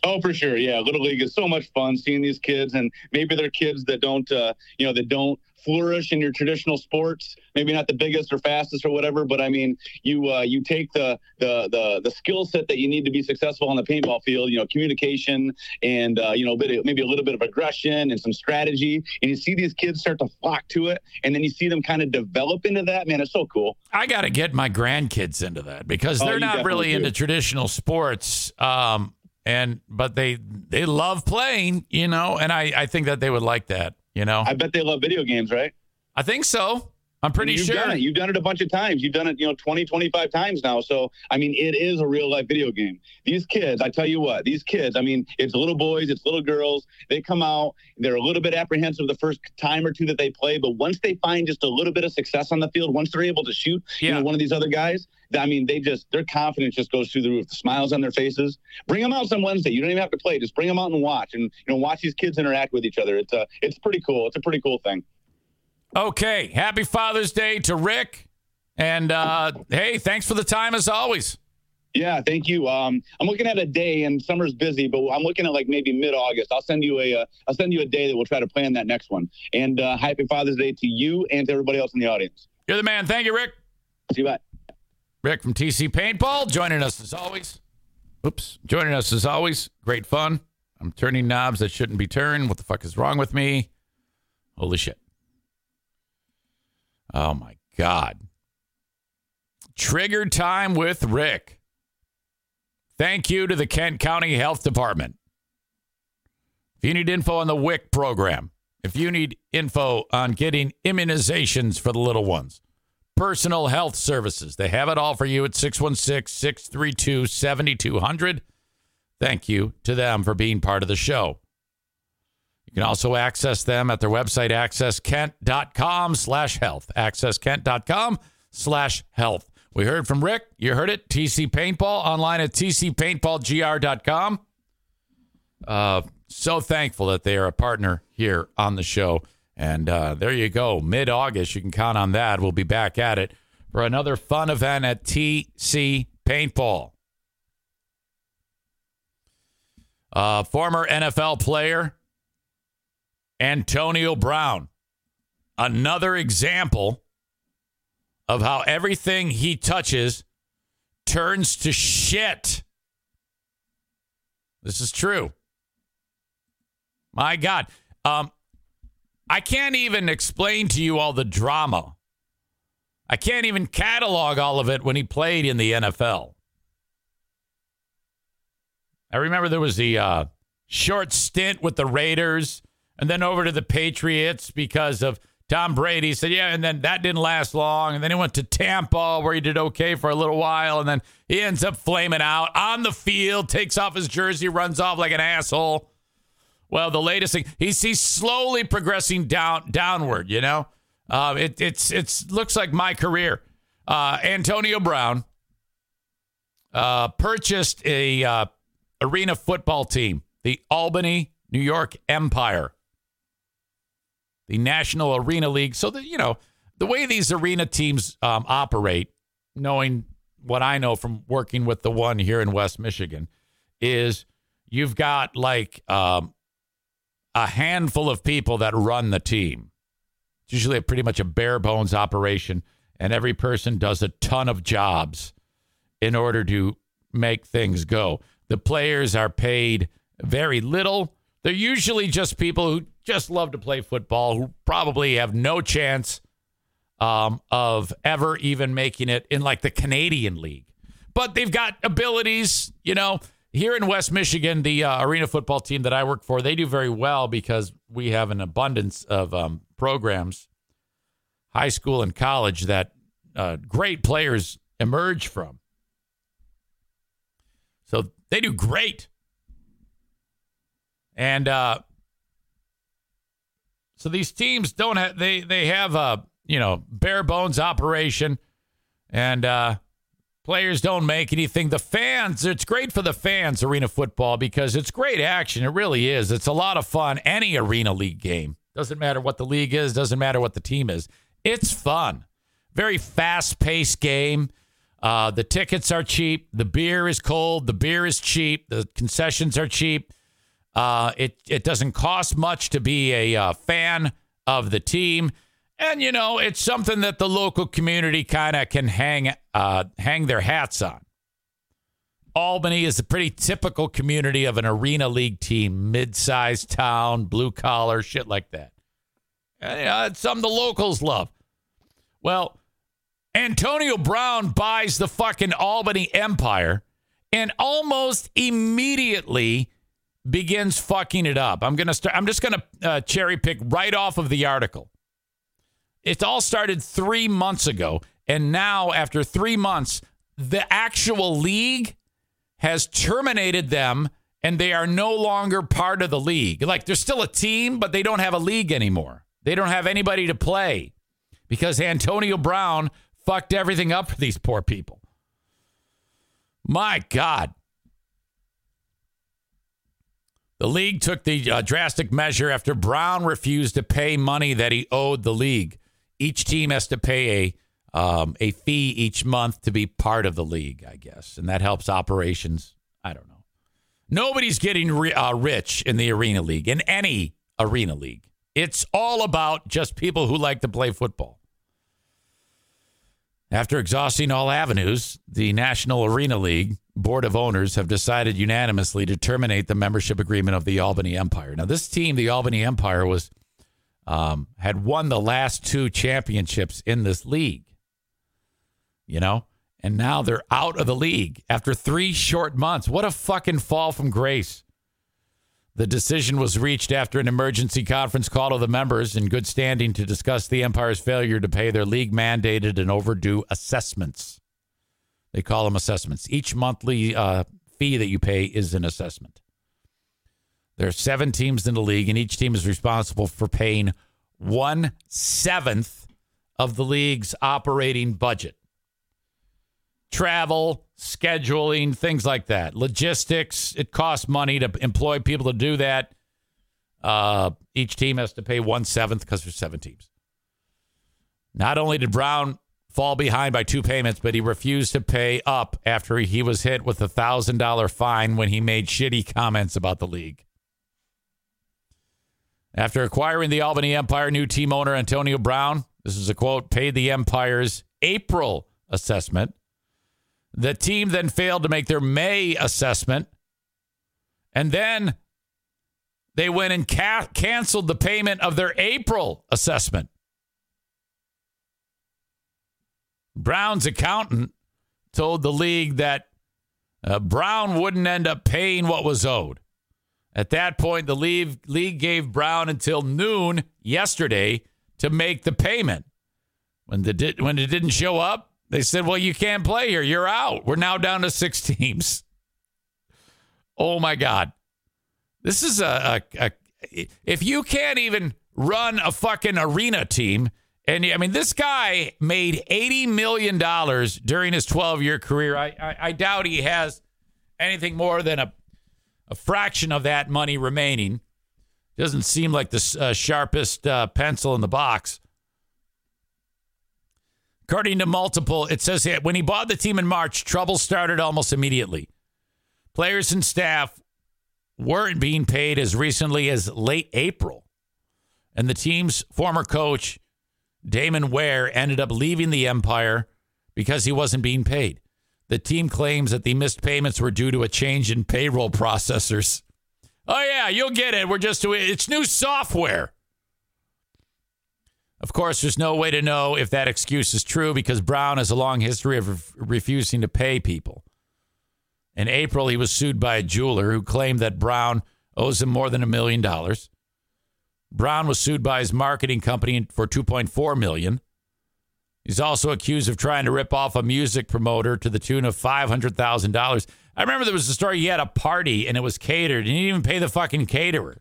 Oh, for sure. Yeah, Little League is so much fun seeing these kids, and maybe they're kids that don't, uh, you know, that don't flourish in your traditional sports. Maybe not the biggest or fastest or whatever, but I mean, you uh, you take the the the, the skill set that you need to be successful on the paintball field. You know, communication and uh, you know, bit, maybe a little bit of aggression and some strategy, and you see these kids start to flock to it, and then you see them kind of develop into that. Man, it's so cool. I got to get my grandkids into that because they're Oh, not really do. into traditional sports. Um, and but they they love playing, you know, and I I think that they would like that, you know. I bet they love video games, right? I think so. I'm pretty you've sure. Done it. You've done it a bunch of times. You've done it, you know, 20, 25 times now. So, I mean, it is a real life video game. These kids, I tell you what, these kids, I mean, it's little boys, it's little girls. They come out, they're a little bit apprehensive the first time or two that they play. But once they find just a little bit of success on the field, once they're able to shoot, you Yeah. know, one of these other guys, I mean, they just, their confidence just goes through the roof. The smiles on their faces. Bring them out some Wednesday. You don't even have to play. Just bring them out and watch and, you know, watch these kids interact with each other. It's, uh, it's pretty cool. It's a pretty cool thing. Okay. Happy Father's Day to Rick. And uh, hey, thanks for the time as always. Yeah, thank you. Um, I'm looking at a day, and summer's busy, but I'm looking at like maybe mid-August. I'll send you a, uh, I'll send you a day that we'll try to plan that next one. And uh, happy Father's Day to you and to everybody else in the audience. You're the man. Thank you, Rick. See you bye. Rick from TC Paintball joining us as always. Oops. Joining us as always. Great fun. I'm turning knobs that shouldn't be turned. What the fuck is wrong with me? Holy shit. Oh my God. Trigger time with Rick. Thank you to the Kent County Health Department. If you need info on the WIC program, if you need info on getting immunizations for the little ones, personal health services, they have it all for you at 616 632 7200. Thank you to them for being part of the show. You can also access them at their website, accesskent.com slash health. Accesskent.com slash health. We heard from Rick. You heard it. TC Paintball online at tcpaintballgr.com. Uh, so thankful that they are a partner here on the show. And uh, there you go. Mid August, you can count on that. We'll be back at it for another fun event at TC Paintball. Uh, former NFL player Antonio Brown. Another example of how everything he touches turns to shit. This is true. My God. Um, I can't even explain to you all the drama. I can't even catalog all of it when he played in the NFL. I remember there was the uh, short stint with the Raiders and then over to the Patriots because of Tom Brady. Said, yeah, and then that didn't last long. And then he went to Tampa where he did okay for a little while. And then he ends up flaming out on the field, takes off his jersey, runs off like an asshole. Well, the latest thing, he's, he's slowly progressing down downward, you know? Uh, it, it's it's looks like my career. Uh, Antonio Brown uh, purchased a uh, arena football team, the Albany New York Empire. The National Arena League. So that you know the way these arena teams um, operate, knowing what I know from working with the one here in West Michigan, is you've got like um, a handful of people that run the team. It's usually a pretty much a bare bones operation, and every person does a ton of jobs in order to make things go. The players are paid very little. They're usually just people who just love to play football, who probably have no chance um, of ever even making it in like the Canadian League. But they've got abilities, you know. Here in West Michigan, the uh, arena football team that I work for, they do very well because we have an abundance of um, programs, high school and college, that uh, great players emerge from. So they do great. And uh, so these teams don't have they they have a you know bare bones operation, and uh, players don't make anything. The fans, it's great for the fans, arena football, because it's great action. It really is. It's a lot of fun. Any arena league game doesn't matter what the league is, doesn't matter what the team is. It's fun. Very fast paced game. Uh, the tickets are cheap. The beer is cold. The beer is cheap. The concessions are cheap. Uh, it it doesn't cost much to be a uh, fan of the team, and you know it's something that the local community kind of can hang uh, hang their hats on. Albany is a pretty typical community of an arena league team, mid-sized town, blue collar, shit like that. And, you know, it's something the locals love. Well, Antonio Brown buys the fucking Albany Empire and almost immediately begins fucking it up. I'm to start I'm just to uh, cherry pick right off of the article. It all started 3 months ago and now after 3 months the actual league has terminated them and they are no longer part of the league. Like they're still a team but they don't have a league anymore. They don't have anybody to play because Antonio Brown fucked everything up for these poor people. My God. The league took the uh, drastic measure after Brown refused to pay money that he owed the league. Each team has to pay a um, a fee each month to be part of the league, I guess, and that helps operations. I don't know. Nobody's getting ri- uh, rich in the arena league, in any arena league. It's all about just people who like to play football. After exhausting all avenues, the National Arena League Board of Owners have decided unanimously to terminate the membership agreement of the Albany Empire. Now, this team, the Albany Empire, was um, had won the last two championships in this league. You know, and now they're out of the league after three short months. What a fucking fall from grace! The decision was reached after an emergency conference call to the members in good standing to discuss the Empire's failure to pay their league mandated and overdue assessments. They call them assessments. Each monthly uh, fee that you pay is an assessment. There are seven teams in the league, and each team is responsible for paying one seventh of the league's operating budget. Travel, scheduling, things like that. Logistics, it costs money to employ people to do that. Uh, each team has to pay one seventh because there's seven teams. Not only did Brown fall behind by two payments, but he refused to pay up after he was hit with a thousand dollar fine when he made shitty comments about the league. After acquiring the Albany Empire, new team owner Antonio Brown, this is a quote, paid the Empire's April assessment the team then failed to make their May assessment. And then they went and ca- canceled the payment of their April assessment. Brown's accountant told the league that uh, Brown wouldn't end up paying what was owed. At that point, the league, league gave Brown until noon yesterday to make the payment. When, the, when it didn't show up, they said, well, you can't play here. You're out. We're now down to six teams. Oh, my God. This is a, a, a if you can't even run a fucking arena team, and I mean, this guy made $80 million during his 12 year career. I, I, I, doubt he has anything more than a, a fraction of that money remaining. Doesn't seem like the uh, sharpest uh, pencil in the box. According to multiple, it says that when he bought the team in March, trouble started almost immediately. Players and staff weren't being paid as recently as late April. And the team's former coach, Damon Ware, ended up leaving the Empire because he wasn't being paid. The team claims that the missed payments were due to a change in payroll processors. Oh, yeah, you'll get it. We're just it's new software. Of course, there's no way to know if that excuse is true because Brown has a long history of re- refusing to pay people. In April, he was sued by a jeweler who claimed that Brown owes him more than a million dollars. Brown was sued by his marketing company for 2.4 million. He's also accused of trying to rip off a music promoter to the tune of $500,000. I remember there was a story he had a party and it was catered and he didn't even pay the fucking caterer.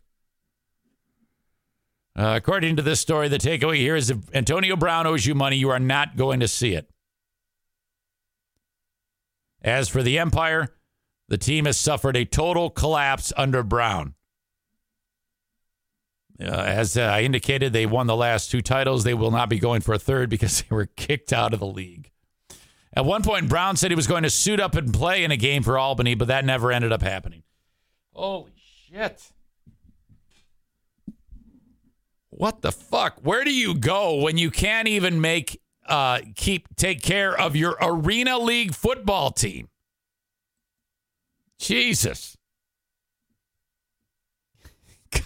Uh, according to this story, the takeaway here is if Antonio Brown owes you money, you are not going to see it. As for the Empire, the team has suffered a total collapse under Brown. Uh, as uh, I indicated, they won the last two titles. They will not be going for a third because they were kicked out of the league. At one point, Brown said he was going to suit up and play in a game for Albany, but that never ended up happening. Holy shit. What the fuck? Where do you go when you can't even make uh keep take care of your arena league football team? Jesus.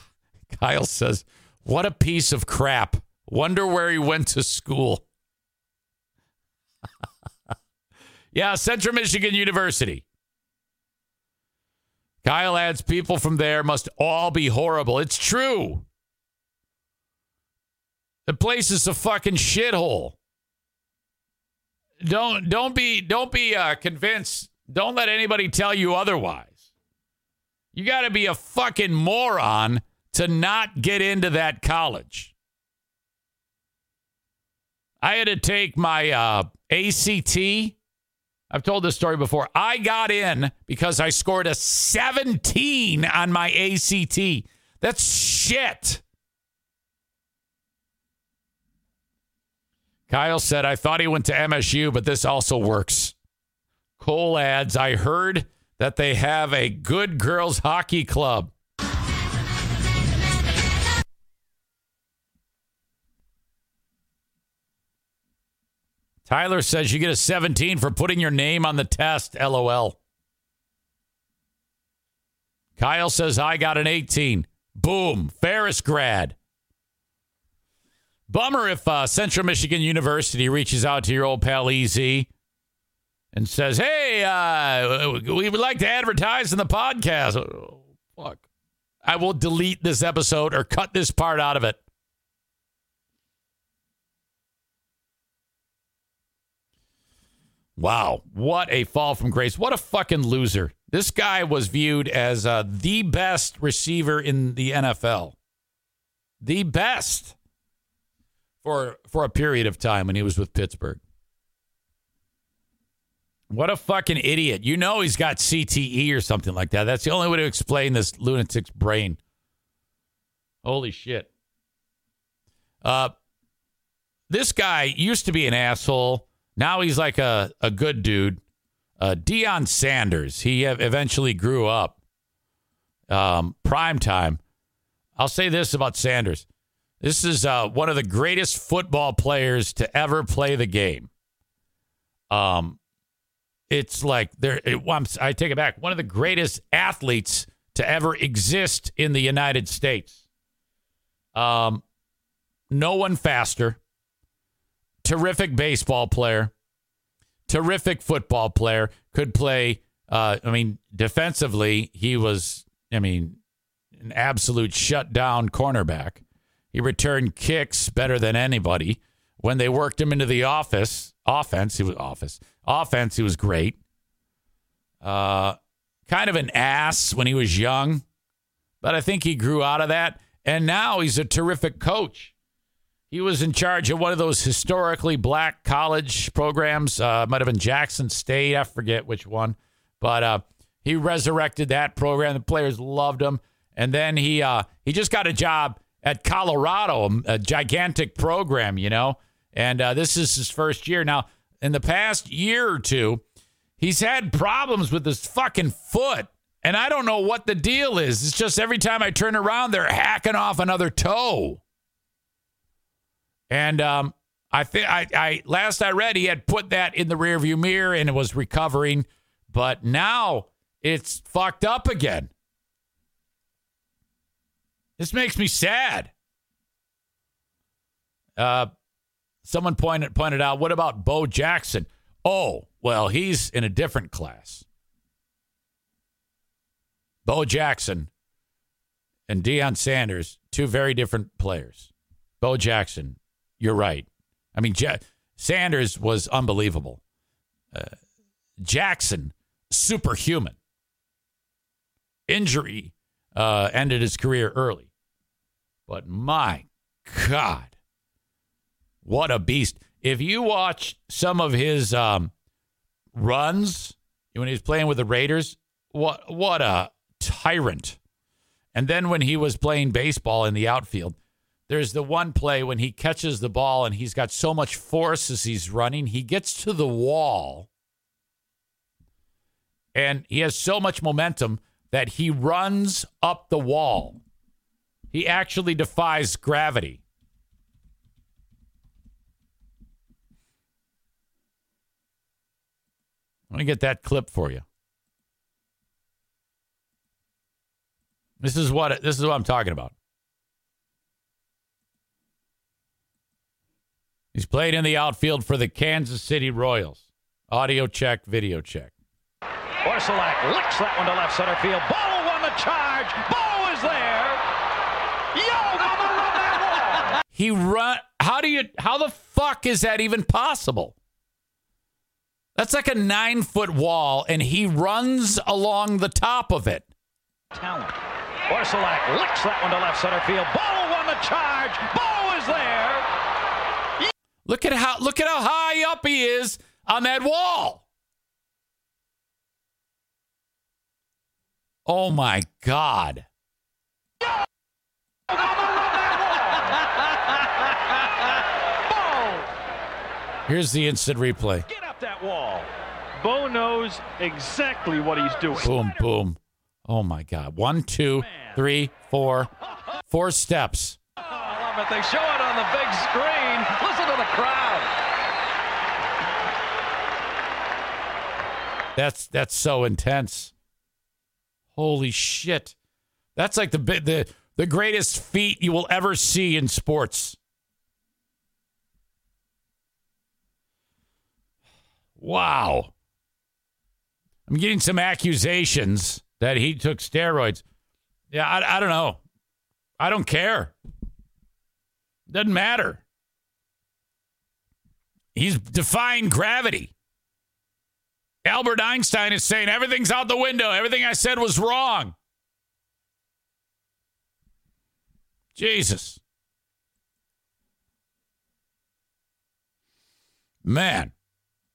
Kyle says, What a piece of crap. Wonder where he went to school. yeah, Central Michigan University. Kyle adds, People from there must all be horrible. It's true. The place is a fucking shithole. Don't don't be don't be uh, convinced. Don't let anybody tell you otherwise. You got to be a fucking moron to not get into that college. I had to take my uh, ACT. I've told this story before. I got in because I scored a 17 on my ACT. That's shit. Kyle said, I thought he went to MSU, but this also works. Cole adds, I heard that they have a good girls hockey club. Tyler says you get a 17 for putting your name on the test. LOL. Kyle says I got an 18. Boom. Ferris grad. Bummer if uh, Central Michigan University reaches out to your old pal EZ and says, "Hey, uh, we would like to advertise in the podcast." Oh, fuck! I will delete this episode or cut this part out of it. Wow, what a fall from grace! What a fucking loser! This guy was viewed as uh, the best receiver in the NFL, the best for for a period of time when he was with Pittsburgh. What a fucking idiot. You know he's got CTE or something like that. That's the only way to explain this lunatic's brain. Holy shit. Uh this guy used to be an asshole. Now he's like a, a good dude. Uh Deion Sanders. He eventually grew up. Um, prime time. I'll say this about Sanders. This is uh, one of the greatest football players to ever play the game. Um, it's like there. It, I take it back. One of the greatest athletes to ever exist in the United States. Um, no one faster. Terrific baseball player. Terrific football player. Could play. Uh, I mean, defensively, he was. I mean, an absolute shutdown cornerback. He returned kicks better than anybody. When they worked him into the office, offense, he was office. Offense, he was great. Uh, kind of an ass when he was young, but I think he grew out of that. And now he's a terrific coach. He was in charge of one of those historically black college programs. Uh, might have been Jackson State. I forget which one. But uh, he resurrected that program. The players loved him. and then he uh, he just got a job at Colorado, a, gigantic program, you know. And uh, this is his first year now. In the past year or two, he's had problems with his fucking foot, and I don't know what the deal is. It's just every time I turn around, they're hacking off another toe. And um, I think I last I read he had put that in the rearview mirror and it was recovering, but now it's fucked up again. This makes me sad. Uh, someone pointed pointed out, what about Bo Jackson? Oh, well, he's in a different class. Bo Jackson and Deion Sanders, two very different players. Bo Jackson, you're right. I mean, ja- Sanders was unbelievable. Uh, Jackson, superhuman. Injury uh, ended his career early. But my God, what a beast. If you watch some of his um, runs when he was playing with the Raiders, what, what a tyrant. And then when he was playing baseball in the outfield, there's the one play when he catches the ball and he's got so much force as he's running, he gets to the wall and he has so much momentum that he runs up the wall. He actually defies gravity. Let me get that clip for you. This is what this is what I'm talking about. He's played in the outfield for the Kansas City Royals. Audio check, video check. Orsulak licks that one to left center field. Bo won the charge. Bo is there. Yo, mama, run that wall. He run. How do you? How the fuck is that even possible? That's like a nine foot wall, and he runs along the top of it. Talent. Orsulak licks that one to left center field. Bo won the charge. Bo is there. Look at how look at how high up he is on that wall. Oh my God. Here's the instant replay. Get up that wall. Bo knows exactly what he's doing. Boom, boom. Oh my God. One, two, three, four, four steps. Oh, I love it. They show it on the big screen. Listen to the crowd. That's that's so intense. Holy shit. That's like the the the greatest feat you will ever see in sports. Wow. I'm getting some accusations that he took steroids. Yeah, I, I don't know. I don't care. Doesn't matter. He's defying gravity. Albert Einstein is saying everything's out the window. Everything I said was wrong. Jesus. Man.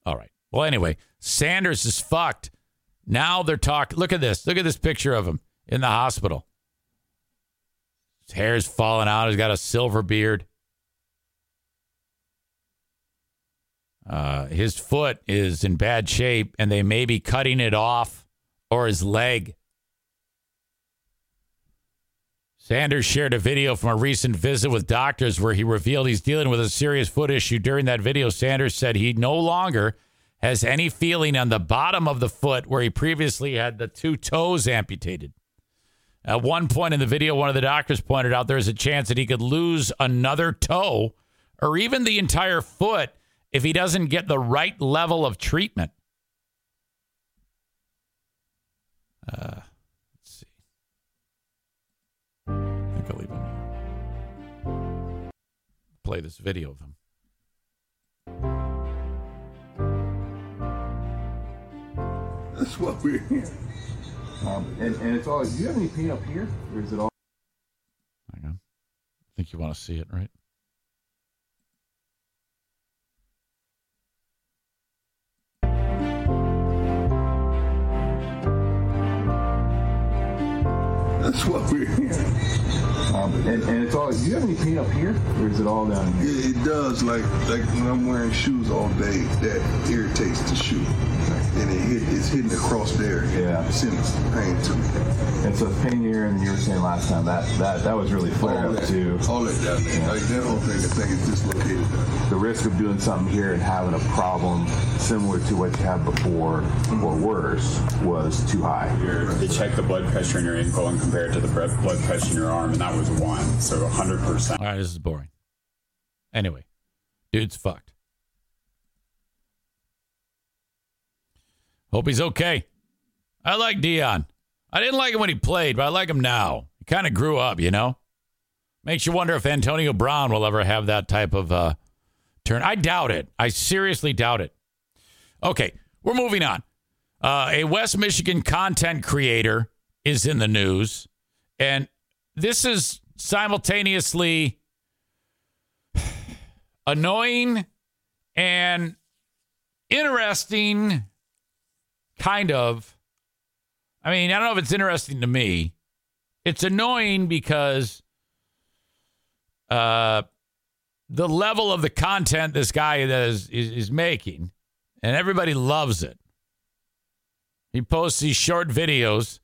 All right. Well, anyway, Sanders is fucked. Now they're talking. Look at this. Look at this picture of him in the hospital. His hair's falling out. He's got a silver beard. Uh, his foot is in bad shape, and they may be cutting it off or his leg. Sanders shared a video from a recent visit with doctors where he revealed he's dealing with a serious foot issue. During that video, Sanders said he no longer has any feeling on the bottom of the foot where he previously had the two toes amputated. At one point in the video, one of the doctors pointed out there's a chance that he could lose another toe or even the entire foot if he doesn't get the right level of treatment. Uh, let's see. I think I'll leave him here. Play this video of him. That's what we're here. Um, and, and it's all, do you have any pain up here? Or is it all? Hang on. I think you want to see it, right? That's what we're here. Um, and, and it's all. Do you have any pain up here, or is it all down here? It, it does. Like like when I'm wearing shoes all day, that irritates the shoe, and it hit, it's hitting across there. Yeah. it sends pain to me. And so it's pain here, and you were saying last time that that that was really flared All up that, too. all that down there. Like that whole thing, I think is dislocated. The risk of doing something here and having a problem similar to what you had before or mm-hmm. worse was too high. They checked the blood pressure in your ankle and compared it to the blood blood pressure in your arm, and that was one. So 100%. All right, this is boring. Anyway, dude's fucked. Hope he's okay. I like Deion. I didn't like him when he played, but I like him now. He kind of grew up, you know? Makes you wonder if Antonio Brown will ever have that type of uh, turn. I doubt it. I seriously doubt it. Okay, we're moving on. Uh, a West Michigan content creator is in the news, and this is simultaneously annoying and interesting, kind of. I mean, I don't know if it's interesting to me. It's annoying because uh, the level of the content this guy is, is, is making, and everybody loves it. He posts these short videos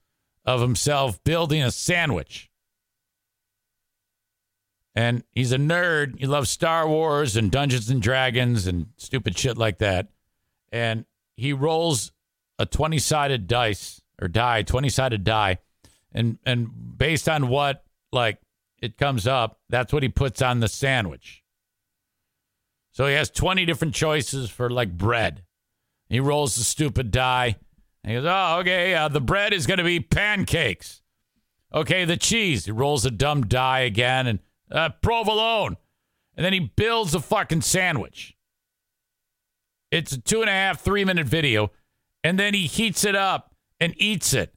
of himself building a sandwich. And he's a nerd. He loves Star Wars and Dungeons and Dragons and stupid shit like that. And he rolls a 20 sided dice or die, 20 sided die. And, and based on what, like, it comes up, that's what he puts on the sandwich. So he has 20 different choices for, like, bread. He rolls the stupid die. And he goes, oh, okay, uh, the bread is going to be pancakes. Okay, the cheese. He rolls a dumb die again and uh, provolone. And then he builds a fucking sandwich. It's a two and a half, three minute video. And then he heats it up and eats it.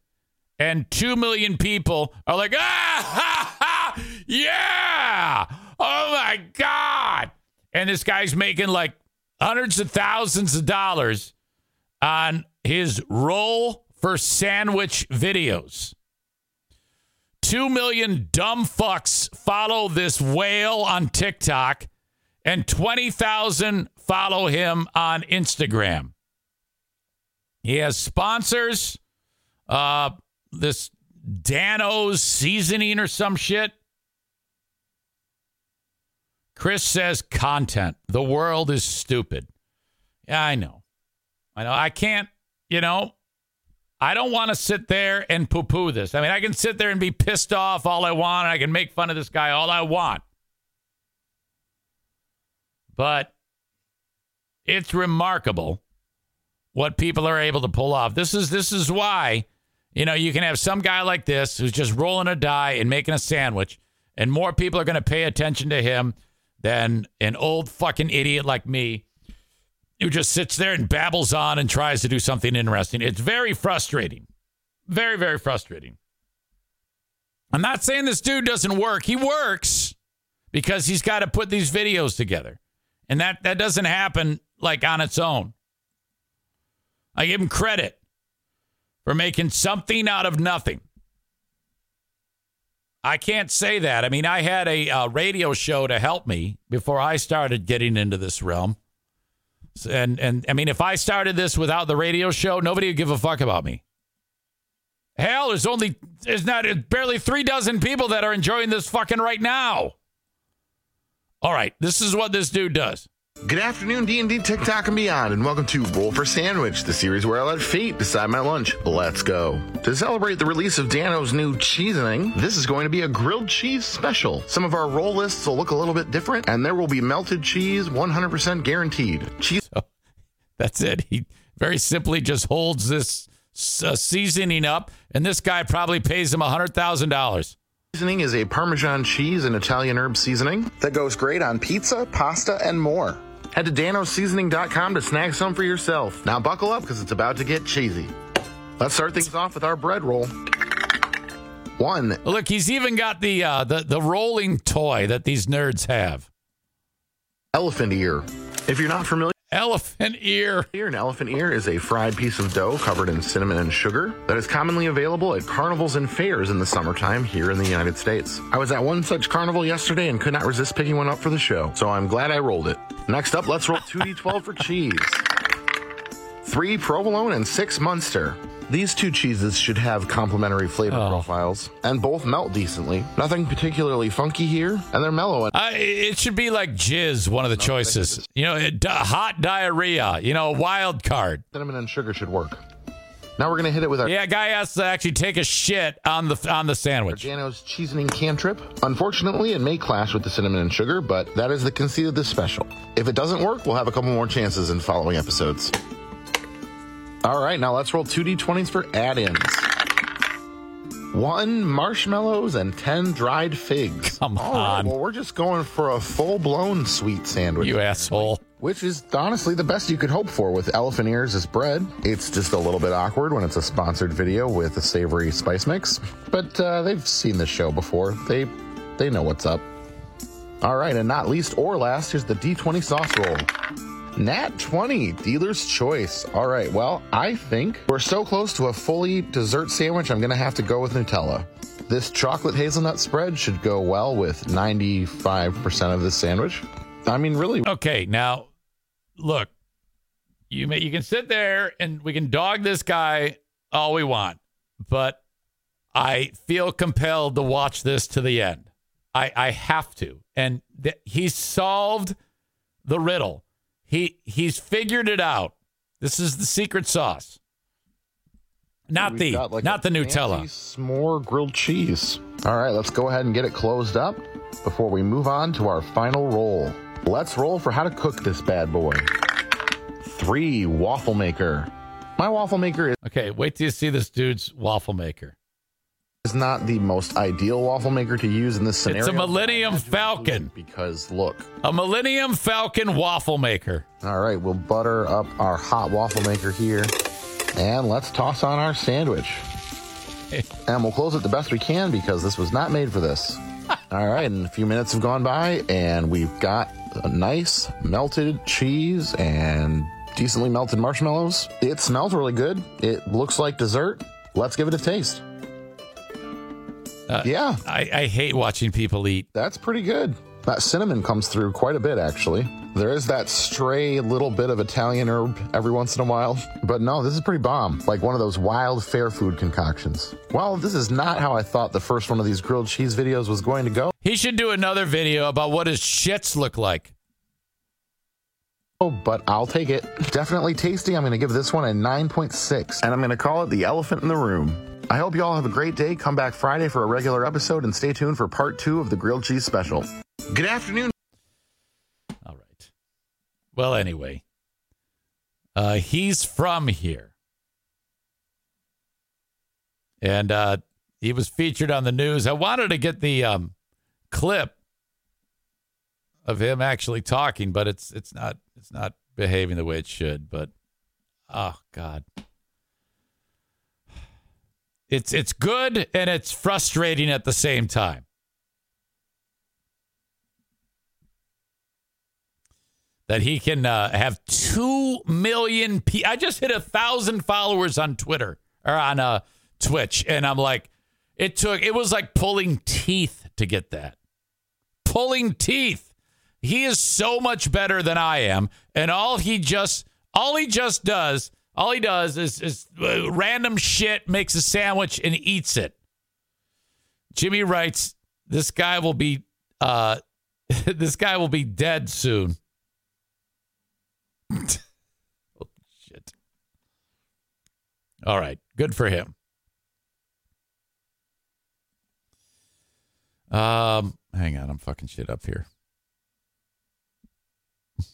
And two million people are like, ah, ha, ha, yeah. Oh my God. And this guy's making like hundreds of thousands of dollars on his roll for sandwich videos. Two million dumb fucks follow this whale on TikTok, and 20,000 follow him on Instagram. He has sponsors, uh, this Dano's seasoning or some shit. Chris says content. The world is stupid. Yeah, I know. I know. I can't, you know, I don't want to sit there and poo poo this. I mean, I can sit there and be pissed off all I want, I can make fun of this guy all I want. But it's remarkable what people are able to pull off. This is this is why, you know, you can have some guy like this who's just rolling a die and making a sandwich, and more people are going to pay attention to him than an old fucking idiot like me who just sits there and babbles on and tries to do something interesting. It's very frustrating. Very, very frustrating. I'm not saying this dude doesn't work. He works because he's got to put these videos together. And that, that doesn't happen like on its own. I give him credit for making something out of nothing. I can't say that. I mean, I had a, uh radio show to help me before I started getting into this realm. And and I mean, if I started this without the radio show, nobody would give a fuck about me. Hell, there's only there's not barely three dozen people that are enjoying this fucking right now. All right, this is what this dude does. Good afternoon, D&D, TikTok, and beyond, and welcome to Roll for Sandwich, the series where I let fate decide my lunch. Let's go. To celebrate the release of Dano's new cheesening, this is going to be a grilled cheese special. Some of our roll lists will look a little bit different, and there will be melted cheese 100% guaranteed. Cheese. So that's it. He very simply just holds this uh, seasoning up, and this guy probably pays him hundred thousand dollars. Seasoning is a Parmesan cheese and Italian herb seasoning that goes great on pizza, pasta, and more. Head to danoseasoning.com to snag some for yourself. Now buckle up because it's about to get cheesy. Let's start things off with our bread roll. One. Look, he's even got the uh, the the rolling toy that these nerds have. Elephant ear. If you're not familiar, elephant ear. Here, an elephant ear is a fried piece of dough covered in cinnamon and sugar that is commonly available at carnivals and fairs in the summertime here in the United States. I was at one such carnival yesterday and could not resist picking one up for the show, so I'm glad I rolled it. Next up, let's roll 2d12 for cheese. Three provolone and six Munster. These two cheeses should have complementary flavor oh. profiles and both melt decently. Nothing particularly funky here, and they're mellow. And- I, it should be like jizz, one of the choices. You know, it- hot diarrhea. You know, wild card. cinnamon and sugar should work. Now we're gonna hit it with our Yeah, guy has to actually take a shit on the on the sandwich. Dano's cheesening cantrip. Unfortunately, it may clash with the cinnamon and sugar, but that is the conceit of this special. If it doesn't work, we'll have a couple more chances in following episodes. All right, now let's roll 2d20s for add ins. One marshmallows and 10 dried figs. Come All right, on. well, we're just going for a full blown sweet sandwich. You asshole. Which is honestly the best you could hope for with elephant ears as bread. It's just a little bit awkward when it's a sponsored video with a savory spice mix, but uh, they've seen this show before. They they know what's up. All right, and not least or last, here's the D20 sauce roll. Nat 20, dealer's choice. All right, well, I think we're so close to a fully dessert sandwich, I'm going to have to go with Nutella. This chocolate hazelnut spread should go well with 95% of this sandwich. I mean, really, Okay, now look, you may you can sit there and we can dog this guy all we want, but I feel compelled to watch this to the end. I I have to, and th- he's solved the riddle. He he's figured it out. This is the secret sauce. Not We've the like, not the Nutella. S'more grilled cheese. All right, let's go ahead and get it closed up before we move on to our final roll. Let's roll for how to cook this bad boy. Three waffle maker. My waffle maker is Okay, wait till you see this dude's waffle maker. Is not the most ideal waffle maker to use in this scenario. It's a Millennium Falcon. Because look, A Millennium Falcon waffle maker. All right, we'll butter up our hot waffle maker here. And let's toss on our sandwich. And we'll close it the best we can because this was not made for this. All right, and a few minutes have gone by, and we've got a nice melted cheese and decently melted marshmallows. It smells really good. It looks like dessert. Let's give it a taste. Uh, yeah, I, I hate watching people eat. that's pretty good. That cinnamon comes through quite a bit, actually. There is that stray little bit of Italian herb every once in a while. But no, this is pretty bomb. Like one of those wild fair food concoctions. Well, this is not how I thought the first one of these grilled cheese videos was going to go. He should do another video about what his shits look like. Oh, but I'll take it. Definitely tasty. I'm going to give this one a 9.6, and I'm going to call it the elephant in the room. I hope you all have a great day. Come back Friday for a regular episode and stay tuned for part two of the grilled cheese special. Good afternoon. All right. Well, anyway, uh, he's from here. And uh, he was featured on the news. I wanted to get the um, clip of him actually talking, but it's it's not it's not behaving the way it should. But oh god, it's it's good and it's frustrating at the same time. that he can uh, have two million. P- I just hit a thousand followers on Twitter or on uh, Twitch, and I'm like, it took. It was like pulling teeth to get that. Pulling teeth. He is so much better than I am, and all he just, all he just does, all he does is is uh, random shit, makes a sandwich and eats it. Jimmy writes, "This guy will be, uh, this guy will be dead soon." oh, shit. All right. Good for him. Um, hang on. I'm fucking shit up here.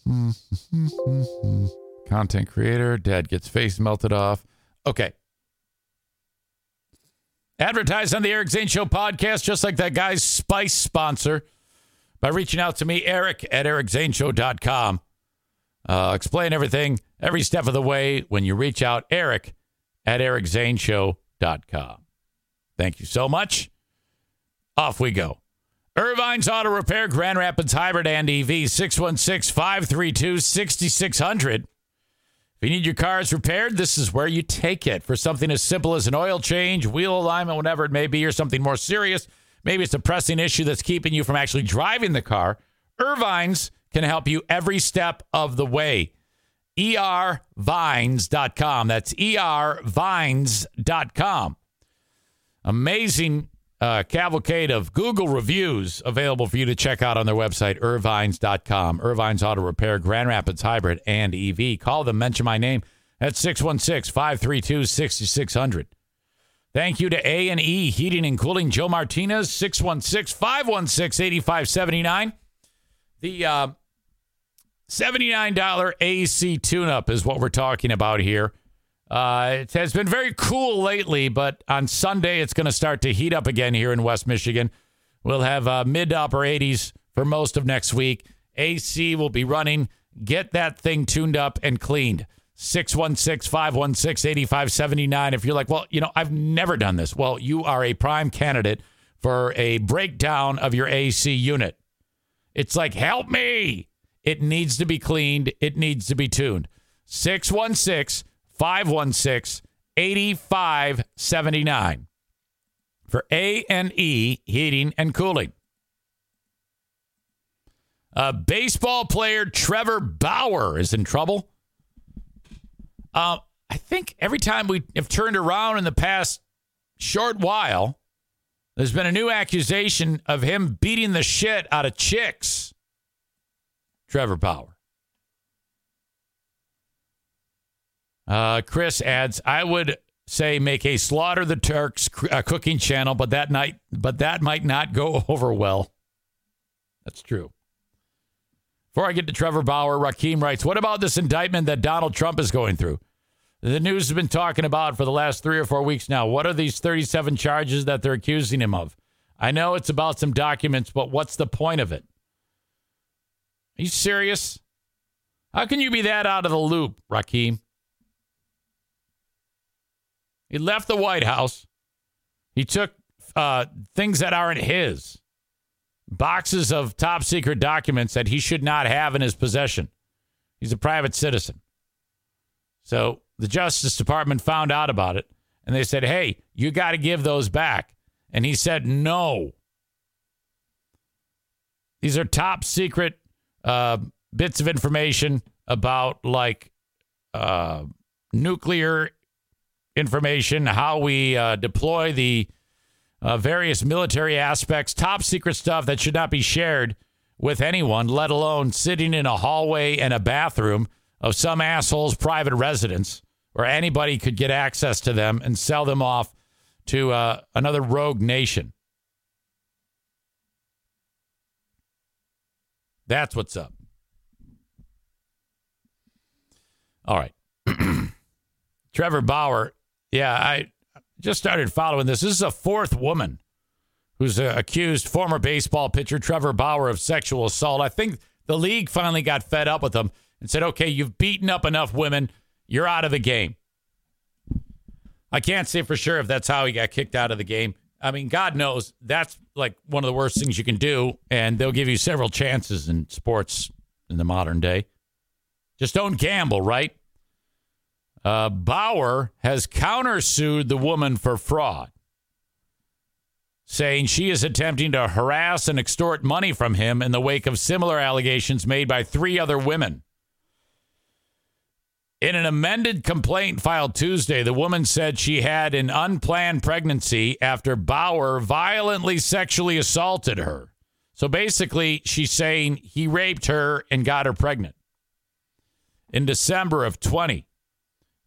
Content creator. Dad gets face melted off. Okay. Advertise on the Eric Zane Show podcast, just like that guy's spice sponsor, by reaching out to me, Eric at ericzaneshow.com. Uh, explain everything every step of the way when you reach out, Eric at ericzaneshow.com. Thank you so much. Off we go. Irvine's Auto Repair, Grand Rapids Hybrid and EV, 616 532 6600. If you need your cars repaired, this is where you take it. For something as simple as an oil change, wheel alignment, whatever it may be, or something more serious, maybe it's a pressing issue that's keeping you from actually driving the car, Irvine's can help you every step of the way. irvines.com. That's irvines.com. Amazing uh, cavalcade of Google reviews available for you to check out on their website, irvines.com. Irvine's Auto Repair, Grand Rapids Hybrid, and EV. Call them, mention my name at 616 532 6600. Thank you to A&E Heating and Cooling. Joe Martinez, 616 516 8579. The uh, $79 AC tune up is what we're talking about here. Uh, it has been very cool lately, but on Sunday it's going to start to heat up again here in West Michigan. We'll have uh, mid to upper 80s for most of next week. AC will be running. Get that thing tuned up and cleaned. 616 516 8579. If you're like, well, you know, I've never done this. Well, you are a prime candidate for a breakdown of your AC unit. It's like, help me. It needs to be cleaned, it needs to be tuned. 616 516 8579 for A&E Heating and Cooling. Uh, baseball player Trevor Bauer is in trouble. Uh, I think every time we have turned around in the past short while, there's been a new accusation of him beating the shit out of chicks. Trevor Bauer. Uh, Chris adds, I would say make a slaughter the Turks uh, cooking channel, but that night, but that might not go over well. That's true. Before I get to Trevor Bauer, Raheem writes, What about this indictment that Donald Trump is going through? The news has been talking about for the last three or four weeks now. What are these 37 charges that they're accusing him of? I know it's about some documents, but what's the point of it? Are you serious? How can you be that out of the loop, Raheem? He left the White House. He took uh, things that aren't his, boxes of top secret documents that he should not have in his possession. He's a private citizen. So the Justice Department found out about it and they said, hey, you got to give those back. And he said, no. These are top secret uh, bits of information about like uh, nuclear information, how we uh, deploy the uh, various military aspects, top secret stuff that should not be shared with anyone, let alone sitting in a hallway and a bathroom of some asshole's private residence where anybody could get access to them and sell them off to uh, another rogue nation. That's what's up. All right. Trevor Bauer yeah, I just started following this. This is a fourth woman who's uh, accused former baseball pitcher Trevor Bauer of sexual assault. I think the league finally got fed up with him and said, okay, you've beaten up enough women. You're out of the game. I can't say for sure if that's how he got kicked out of the game. I mean, God knows that's like one of the worst things you can do, and they'll give you several chances in sports in the modern day. Just don't gamble, right? Uh, Bauer has countersued the woman for fraud, saying she is attempting to harass and extort money from him in the wake of similar allegations made by three other women. In an amended complaint filed Tuesday, the woman said she had an unplanned pregnancy after Bauer violently sexually assaulted her. So basically, she's saying he raped her and got her pregnant. In December of 20,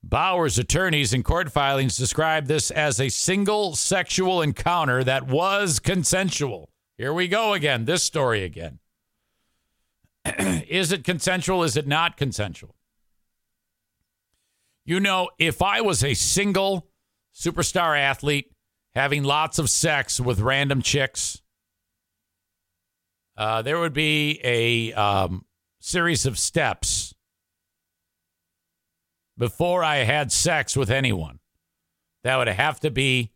Bauer's attorneys in court filings described this as a single sexual encounter that was consensual. Here we go again, this story again. is it consensual? Is it not consensual? You know, if I was a single superstar athlete having lots of sex with random chicks, uh, there would be a um, series of steps before I had sex with anyone. That would have to be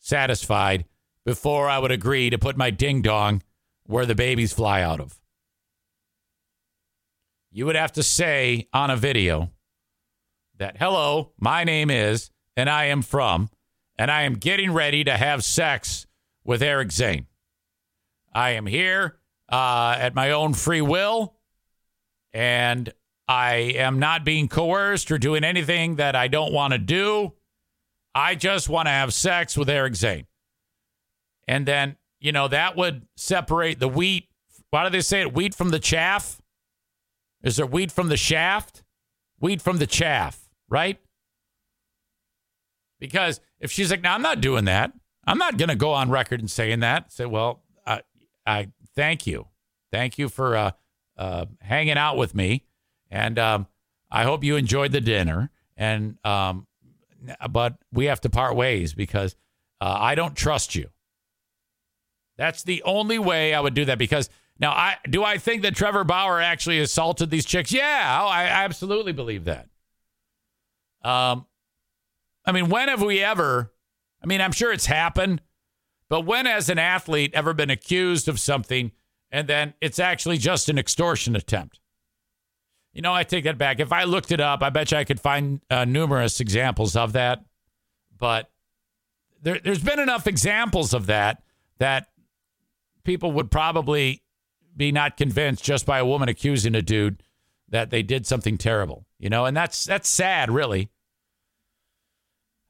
satisfied before I would agree to put my ding dong where the babies fly out of. You would have to say on a video that, hello, my name is, and I am from, and I am getting ready to have sex with Eric Zane. I am here uh, at my own free will, and I am not being coerced or doing anything that I don't want to do. I just want to have sex with Eric Zane. And then, you know, that would separate the wheat. Why do they say it? Wheat from the chaff? Is there wheat from the shaft? Wheat from the chaff, right? Because if she's like, no, I'm not doing that. I'm not going to go on record and saying that. Say, well, I, I thank you. Thank you for uh, uh, hanging out with me. And um, I hope you enjoyed the dinner. And, um, but we have to part ways because uh, I don't trust you. That's the only way I would do that because now I do I think that Trevor Bauer actually assaulted these chicks? Yeah, oh, I absolutely believe that. Um I mean, when have we ever I mean, I'm sure it's happened, but when has an athlete ever been accused of something and then it's actually just an extortion attempt? You know, I take that back. If I looked it up, I bet you I could find uh, numerous examples of that. But there, there's been enough examples of that that people would probably be not convinced just by a woman accusing a dude that they did something terrible, you know, and that's that's sad, really.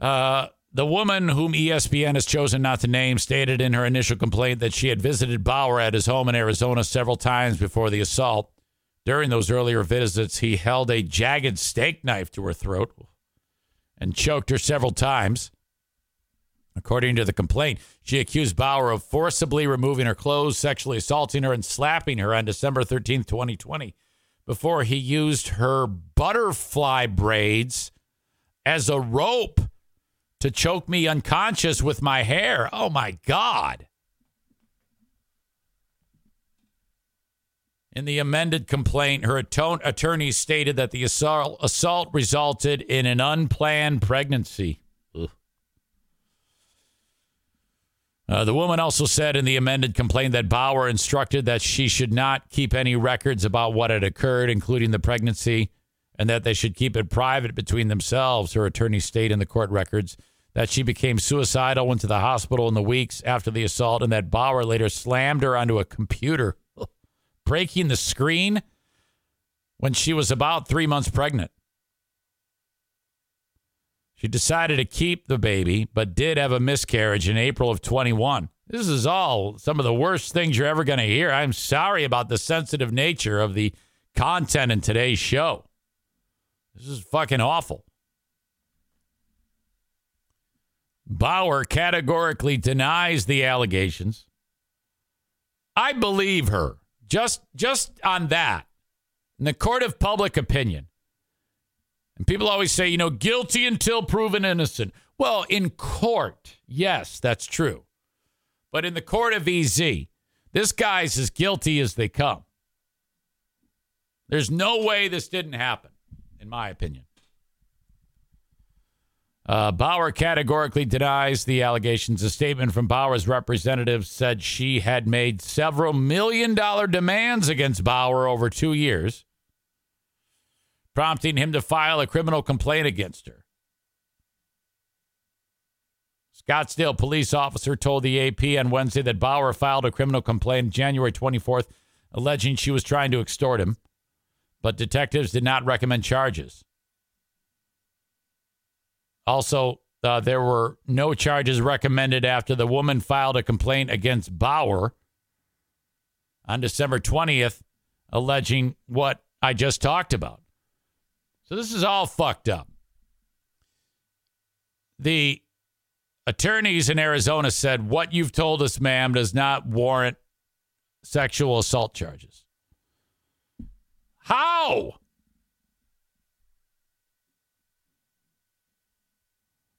Uh, the woman whom ESPN has chosen not to name stated in her initial complaint that she had visited Bauer at his home in Arizona several times before the assault. During those earlier visits, he held a jagged steak knife to her throat and choked her several times. According to the complaint, she accused Bauer of forcibly removing her clothes, sexually assaulting her, and slapping her on December 13th, 2020, before he used her butterfly braids as a rope to choke me unconscious with my hair. Oh my God. In the amended complaint, her attorney stated that the assault, assault resulted in an unplanned pregnancy. Uh, the woman also said in the amended complaint that Bauer instructed that she should not keep any records about what had occurred, including the pregnancy, and that they should keep it private between themselves. Her attorney stated in the court records that she became suicidal, went to the hospital in the weeks after the assault, and that Bauer later slammed her onto a computer, breaking the screen when she was about three months pregnant. She decided to keep the baby, but did have a miscarriage in April of 21. This is all some of the worst things you're ever going to hear. I'm sorry about the sensitive nature of the content in today's show. This is fucking awful. Bauer categorically denies the allegations. I believe her. Just just on that. In the court of public opinion. And people always say, you know, guilty until proven innocent. Well, in court, yes, that's true. But in the court of EZ, this guy's as guilty as they come. There's no way this didn't happen, in my opinion. Uh, Bauer categorically denies the allegations. A statement from Bauer's representative said she had made several million dollar demands against Bauer over two years prompting him to file a criminal complaint against her. Scottsdale police officer told the AP on Wednesday that Bauer filed a criminal complaint January 24th, alleging she was trying to extort him, but detectives did not recommend charges. Also, uh, there were no charges recommended after the woman filed a complaint against Bauer on December 20th, alleging what I just talked about. So this is all fucked up. The attorneys in Arizona said what you've told us, ma'am, does not warrant sexual assault charges. How?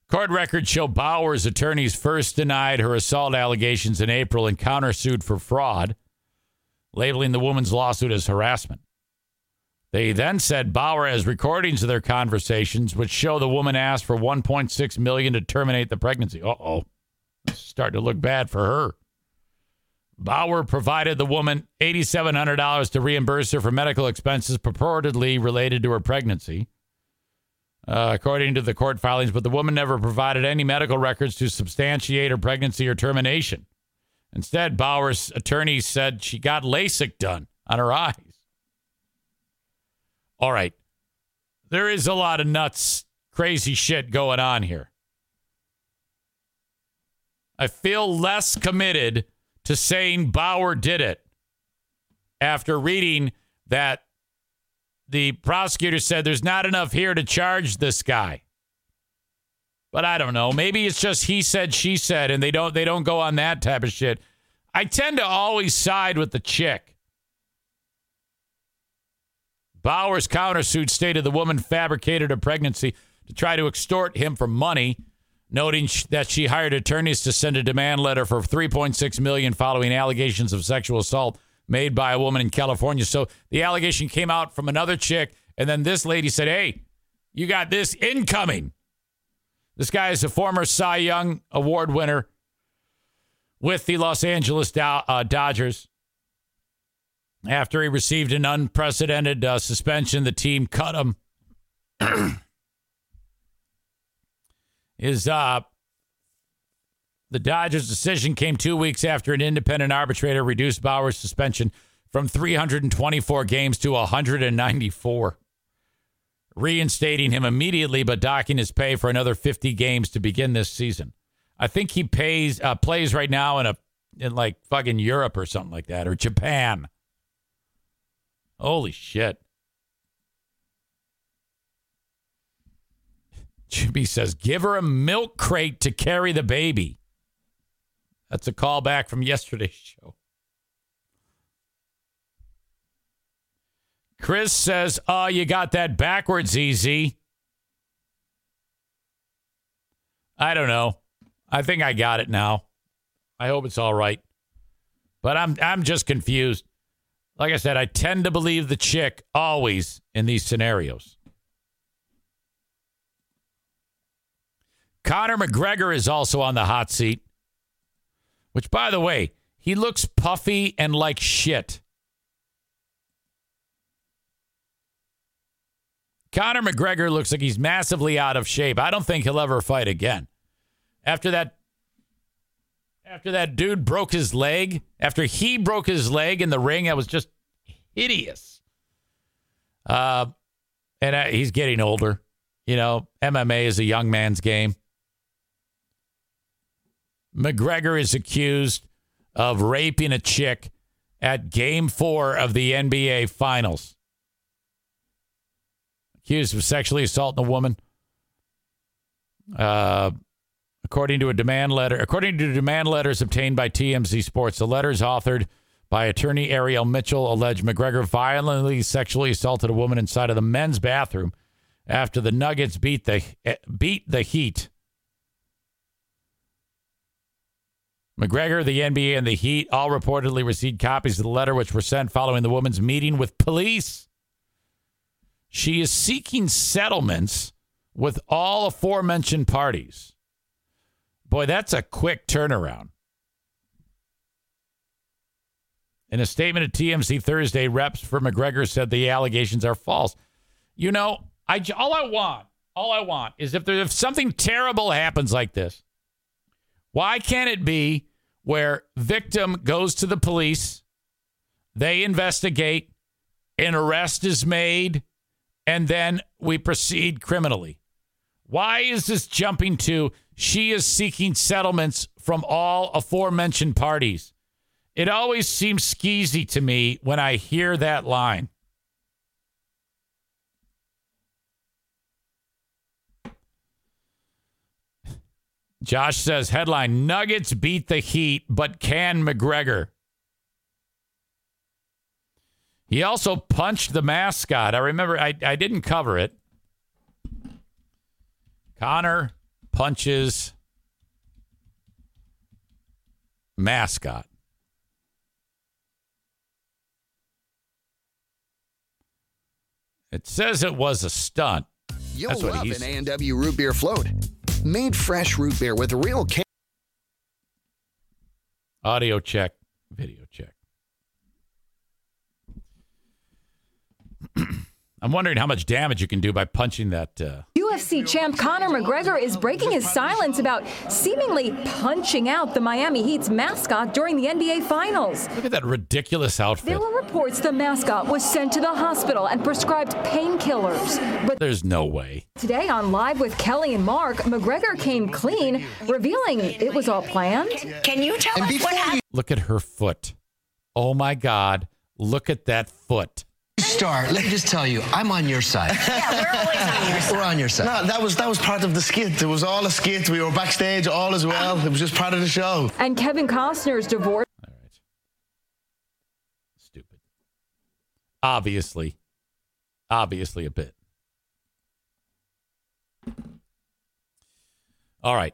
Court records show Bauer's attorneys first denied her assault allegations in April and countersued for fraud, labeling the woman's lawsuit as harassment. They then said Bauer has recordings of their conversations, which show the woman asked for 1.6 million to terminate the pregnancy. Uh oh, starting to look bad for her. Bauer provided the woman $8,700 to reimburse her for medical expenses purportedly related to her pregnancy, uh, according to the court filings, but the woman never provided any medical records to substantiate her pregnancy or termination. Instead, Bauer's attorney said she got LASIK done on her eyes. All right. There is a lot of nuts, crazy shit going on here. I feel less committed to saying Bauer did it after reading that the prosecutor said there's not enough here to charge this guy. But I don't know. Maybe it's just he said she said and they don't they don't go on that type of shit. I tend to always side with the chick. Bauer's countersuit stated the woman fabricated a pregnancy to try to extort him for money noting that she hired attorneys to send a demand letter for 3.6 million following allegations of sexual assault made by a woman in California. So the allegation came out from another chick and then this lady said, "Hey, you got this incoming." This guy is a former Cy Young award winner with the Los Angeles Do- uh, Dodgers. After he received an unprecedented uh, suspension, the team cut him. is uh, the Dodgers' decision came two weeks after an independent arbitrator reduced Bauer's suspension from 324 games to 194, reinstating him immediately but docking his pay for another 50 games to begin this season. I think he pays uh, plays right now in a in like fucking Europe or something like that or Japan. Holy shit. Jimmy says, give her a milk crate to carry the baby. That's a callback from yesterday's show. Chris says, oh, you got that backwards, easy. I don't know. I think I got it now. I hope it's all right. But I'm I'm just confused. Like I said, I tend to believe the chick always in these scenarios. Conor McGregor is also on the hot seat, which, by the way, he looks puffy and like shit. Conor McGregor looks like he's massively out of shape. I don't think he'll ever fight again. After that after that dude broke his leg, after he broke his leg in the ring, that was just hideous. Uh, and uh, he's getting older. You know, MMA is a young man's game. McGregor is accused of raping a chick at game four of the NBA Finals. Accused of sexually assaulting a woman. Uh, according to a demand letter, according to demand letters obtained by TMZ Sports, the letters authored by attorney Ariel Mitchell allege McGregor violently sexually assaulted a woman inside of the men's bathroom after the Nuggets beat the beat the Heat McGregor, the NBA, and the Heat all reportedly received copies of the letter, which were sent following the woman's meeting with police. She is seeking settlements with all aforementioned parties. Boy, that's a quick turnaround. In a statement at TMZ Thursday, reps for McGregor said the allegations are false. You know, I all I want, all I want is if there if something terrible happens like this, why can't it be where victim goes to the police, they investigate, an arrest is made, and then we proceed criminally? Why is this jumping to she is seeking settlements from all aforementioned parties? It always seems skeezy to me when I hear that line. Josh says headline Nuggets beat the Heat, but can McGregor? He also punched the mascot. I remember I, I didn't cover it. Conor punches mascot. It says it was a stunt. You'll That's love an A&W root beer float. Made fresh root beer with real. Ca- Audio check. Video check. I'm wondering how much damage you can do by punching that. Uh, UFC champ Conor McGregor is breaking his silence about seemingly punching out the Miami Heat's mascot during the NBA Finals. look at that ridiculous outfit. There were reports the mascot was sent to the hospital and prescribed painkillers. But There's no way. today on Live with Kelly and Mark, McGregor came clean, revealing it was all planned. Can you tell us what happened? Look at her foot. Oh my God. Look at that foot. Star, let me just tell you, I'm on your side. Yeah, we're always on your side. We're on your side. No, that was that was part of the skit. It was all a skit. We were backstage all as well. It was just part of the show. And Kevin Costner's divorce. All right. Stupid. Obviously. Obviously a bit. All right.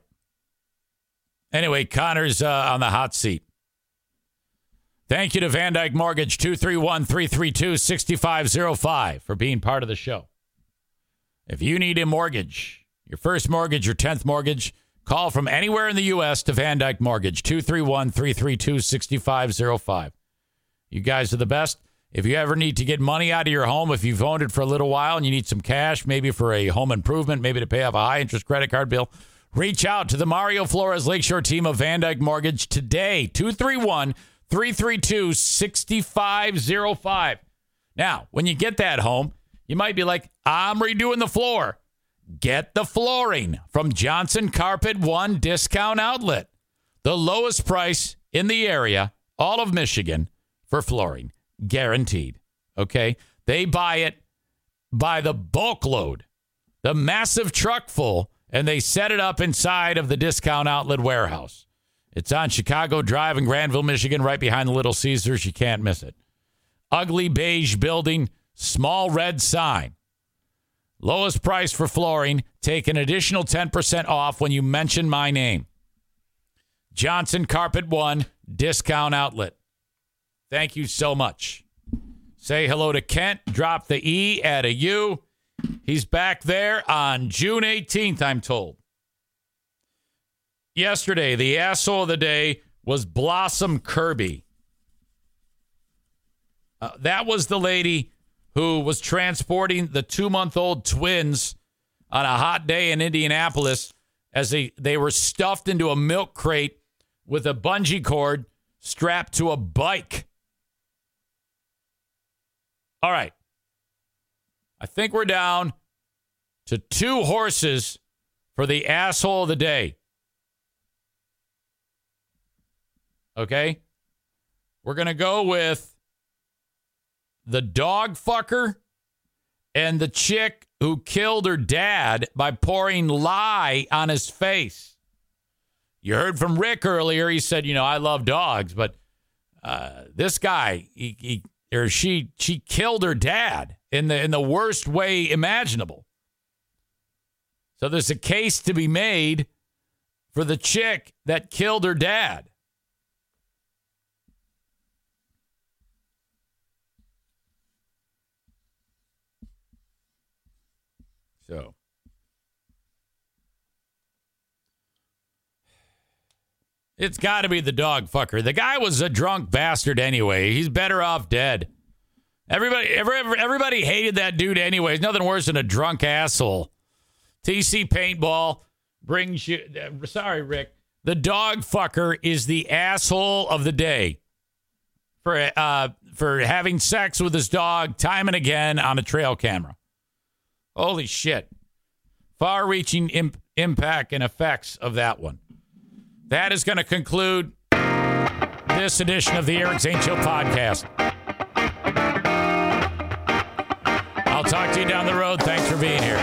Anyway, Conor's uh, on the hot seat. Thank you to Van Dyke Mortgage 231 332 6505 for being part of the show. If you need a mortgage, your first mortgage, your 10th mortgage, call from anywhere in the U.S. to Van Dyke Mortgage 231 332 6505. You guys are the best. If you ever need to get money out of your home, if you've owned it for a little while and you need some cash, maybe for a home improvement, maybe to pay off a high interest credit card bill, reach out to the Mario Flores Lakeshore team of Van Dyke Mortgage today. 231 332 6505. Now, when you get that home, you might be like, I'm redoing the floor. Get the flooring from Johnson Carpet One Discount Outlet. The lowest price in the area, all of Michigan, for flooring. Guaranteed. Okay? They buy it by the bulk load, the massive truck full, and they set it up inside of the discount outlet warehouse. It's on Chicago Drive in Granville, Michigan, right behind the Little Caesars. You can't miss it. Ugly beige building, small red sign. Lowest price for flooring. Take an additional 10% off when you mention my name. Johnson Carpet One Discount Outlet. Thank you so much. Say hello to Kent. Drop the E, add a U. He's back there on June 18th, I'm told. Yesterday, the asshole of the day was Blossom Kirby. Uh, that was the lady who was transporting the two month old twins on a hot day in Indianapolis as they, they were stuffed into a milk crate with a bungee cord strapped to a bike. All right. I think we're down to two horses for the asshole of the day. Okay. We're going to go with the dog fucker and the chick who killed her dad by pouring lye on his face. You heard from Rick earlier. He said, you know, I love dogs, but uh, this guy, he, he or she, she killed her dad in the in the worst way imaginable. So there's a case to be made for the chick that killed her dad. So It's got to be the dog fucker. The guy was a drunk bastard anyway. He's better off dead. Everybody, every, everybody hated that dude anyway. He's nothing worse than a drunk asshole. TC Paintball brings you. Uh, sorry, Rick. The dog fucker is the asshole of the day for uh, for having sex with his dog time and again on a trail camera. Holy shit! Far-reaching imp- impact and effects of that one. That is going to conclude this edition of the Eric Zane Show podcast. I'll talk to you down the road. Thanks for being here.